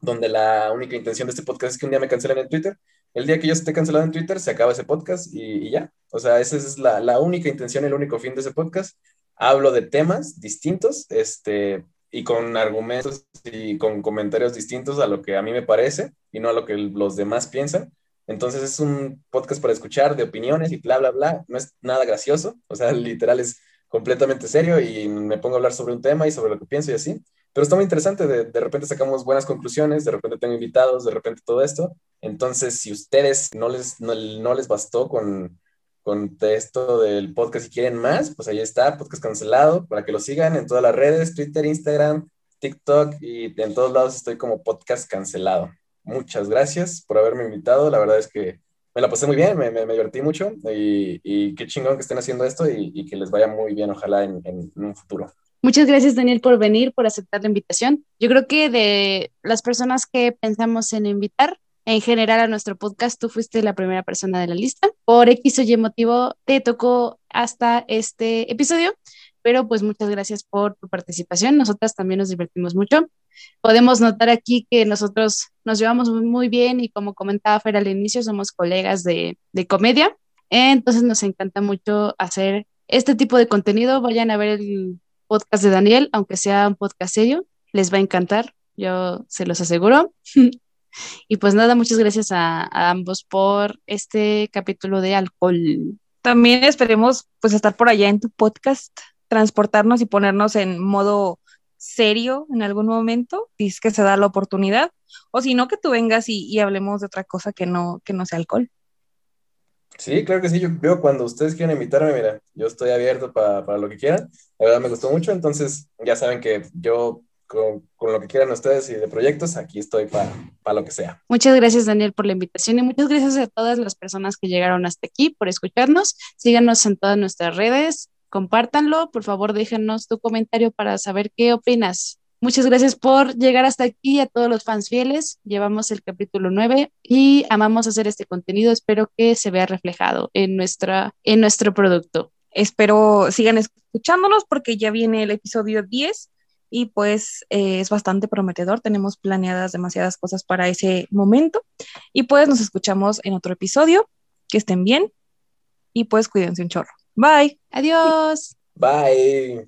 donde la única intención de este podcast es que un día me cancelen en Twitter. El día que yo esté cancelado en Twitter, se acaba ese podcast y, y ya. O sea, esa es la, la única intención, el único fin de ese podcast hablo de temas distintos, este, y con argumentos y con comentarios distintos a lo que a mí me parece y no a lo que los demás piensan. Entonces es un podcast para escuchar de opiniones y bla, bla, bla. No es nada gracioso, o sea, literal es completamente serio y me pongo a hablar sobre un tema y sobre lo que pienso y así. Pero está muy interesante, de, de repente sacamos buenas conclusiones, de repente tengo invitados, de repente todo esto. Entonces, si ustedes no les, no, no les bastó con, con esto del podcast. Si quieren más, pues ahí está, podcast cancelado, para que lo sigan en todas las redes, Twitter, Instagram, TikTok y en todos lados estoy como podcast cancelado. Muchas gracias por haberme invitado. La verdad es que me la pasé muy bien, me, me, me divertí mucho y, y, qué chingón que estén haciendo esto y, y que les vaya muy bien, ojalá en, en, en un futuro.
Muchas gracias, Daniel, por venir, por aceptar la invitación. Yo creo que de las personas que pensamos en invitar, en general a nuestro podcast, tú fuiste la primera persona de la lista. Por X o Y motivo te tocó hasta este episodio, pero pues muchas gracias por tu participación. Nosotras también nos divertimos mucho. Podemos notar aquí que nosotros nos llevamos muy, bien y como comentaba Fer al inicio, somos colegas de, de comedia. Entonces nos encanta mucho hacer este tipo de contenido. Vayan a ver el podcast de Daniel, aunque sea un podcast serio, les va a encantar, yo se los aseguro. Y pues nada, muchas gracias a, a, ambos por este capítulo de alcohol.
También esperemos pues estar por allá en tu podcast, transportarnos y ponernos en modo serio en algún momento, si es que se da la oportunidad, o si no, que tú vengas y, y hablemos de otra cosa que no, que no sea alcohol.
Sí, claro que sí, yo veo cuando ustedes quieran invitarme, mira, yo estoy abierto para, para lo que quieran, la verdad me gustó mucho, entonces ya saben que yo con, con, lo que quieran ustedes y de proyectos, aquí estoy para, para lo que sea.
Muchas gracias, Daniel, por la invitación y muchas gracias a todas las personas que llegaron hasta aquí por escucharnos. Síganos en todas nuestras redes, compártanlo, por favor, déjenos tu comentario para saber qué opinas. Muchas gracias por llegar hasta aquí a todos los fans fieles. Llevamos el capítulo 9 y amamos hacer este contenido. Espero que se vea reflejado en, nuestra, en nuestro producto.
Espero sigan escuchándonos porque ya viene el episodio 10 y pues eh, es bastante prometedor. Tenemos planeadas demasiadas cosas para ese momento y pues nos escuchamos en otro episodio. Que estén bien y pues cuídense un chorro. Bye.
Adiós.
Bye.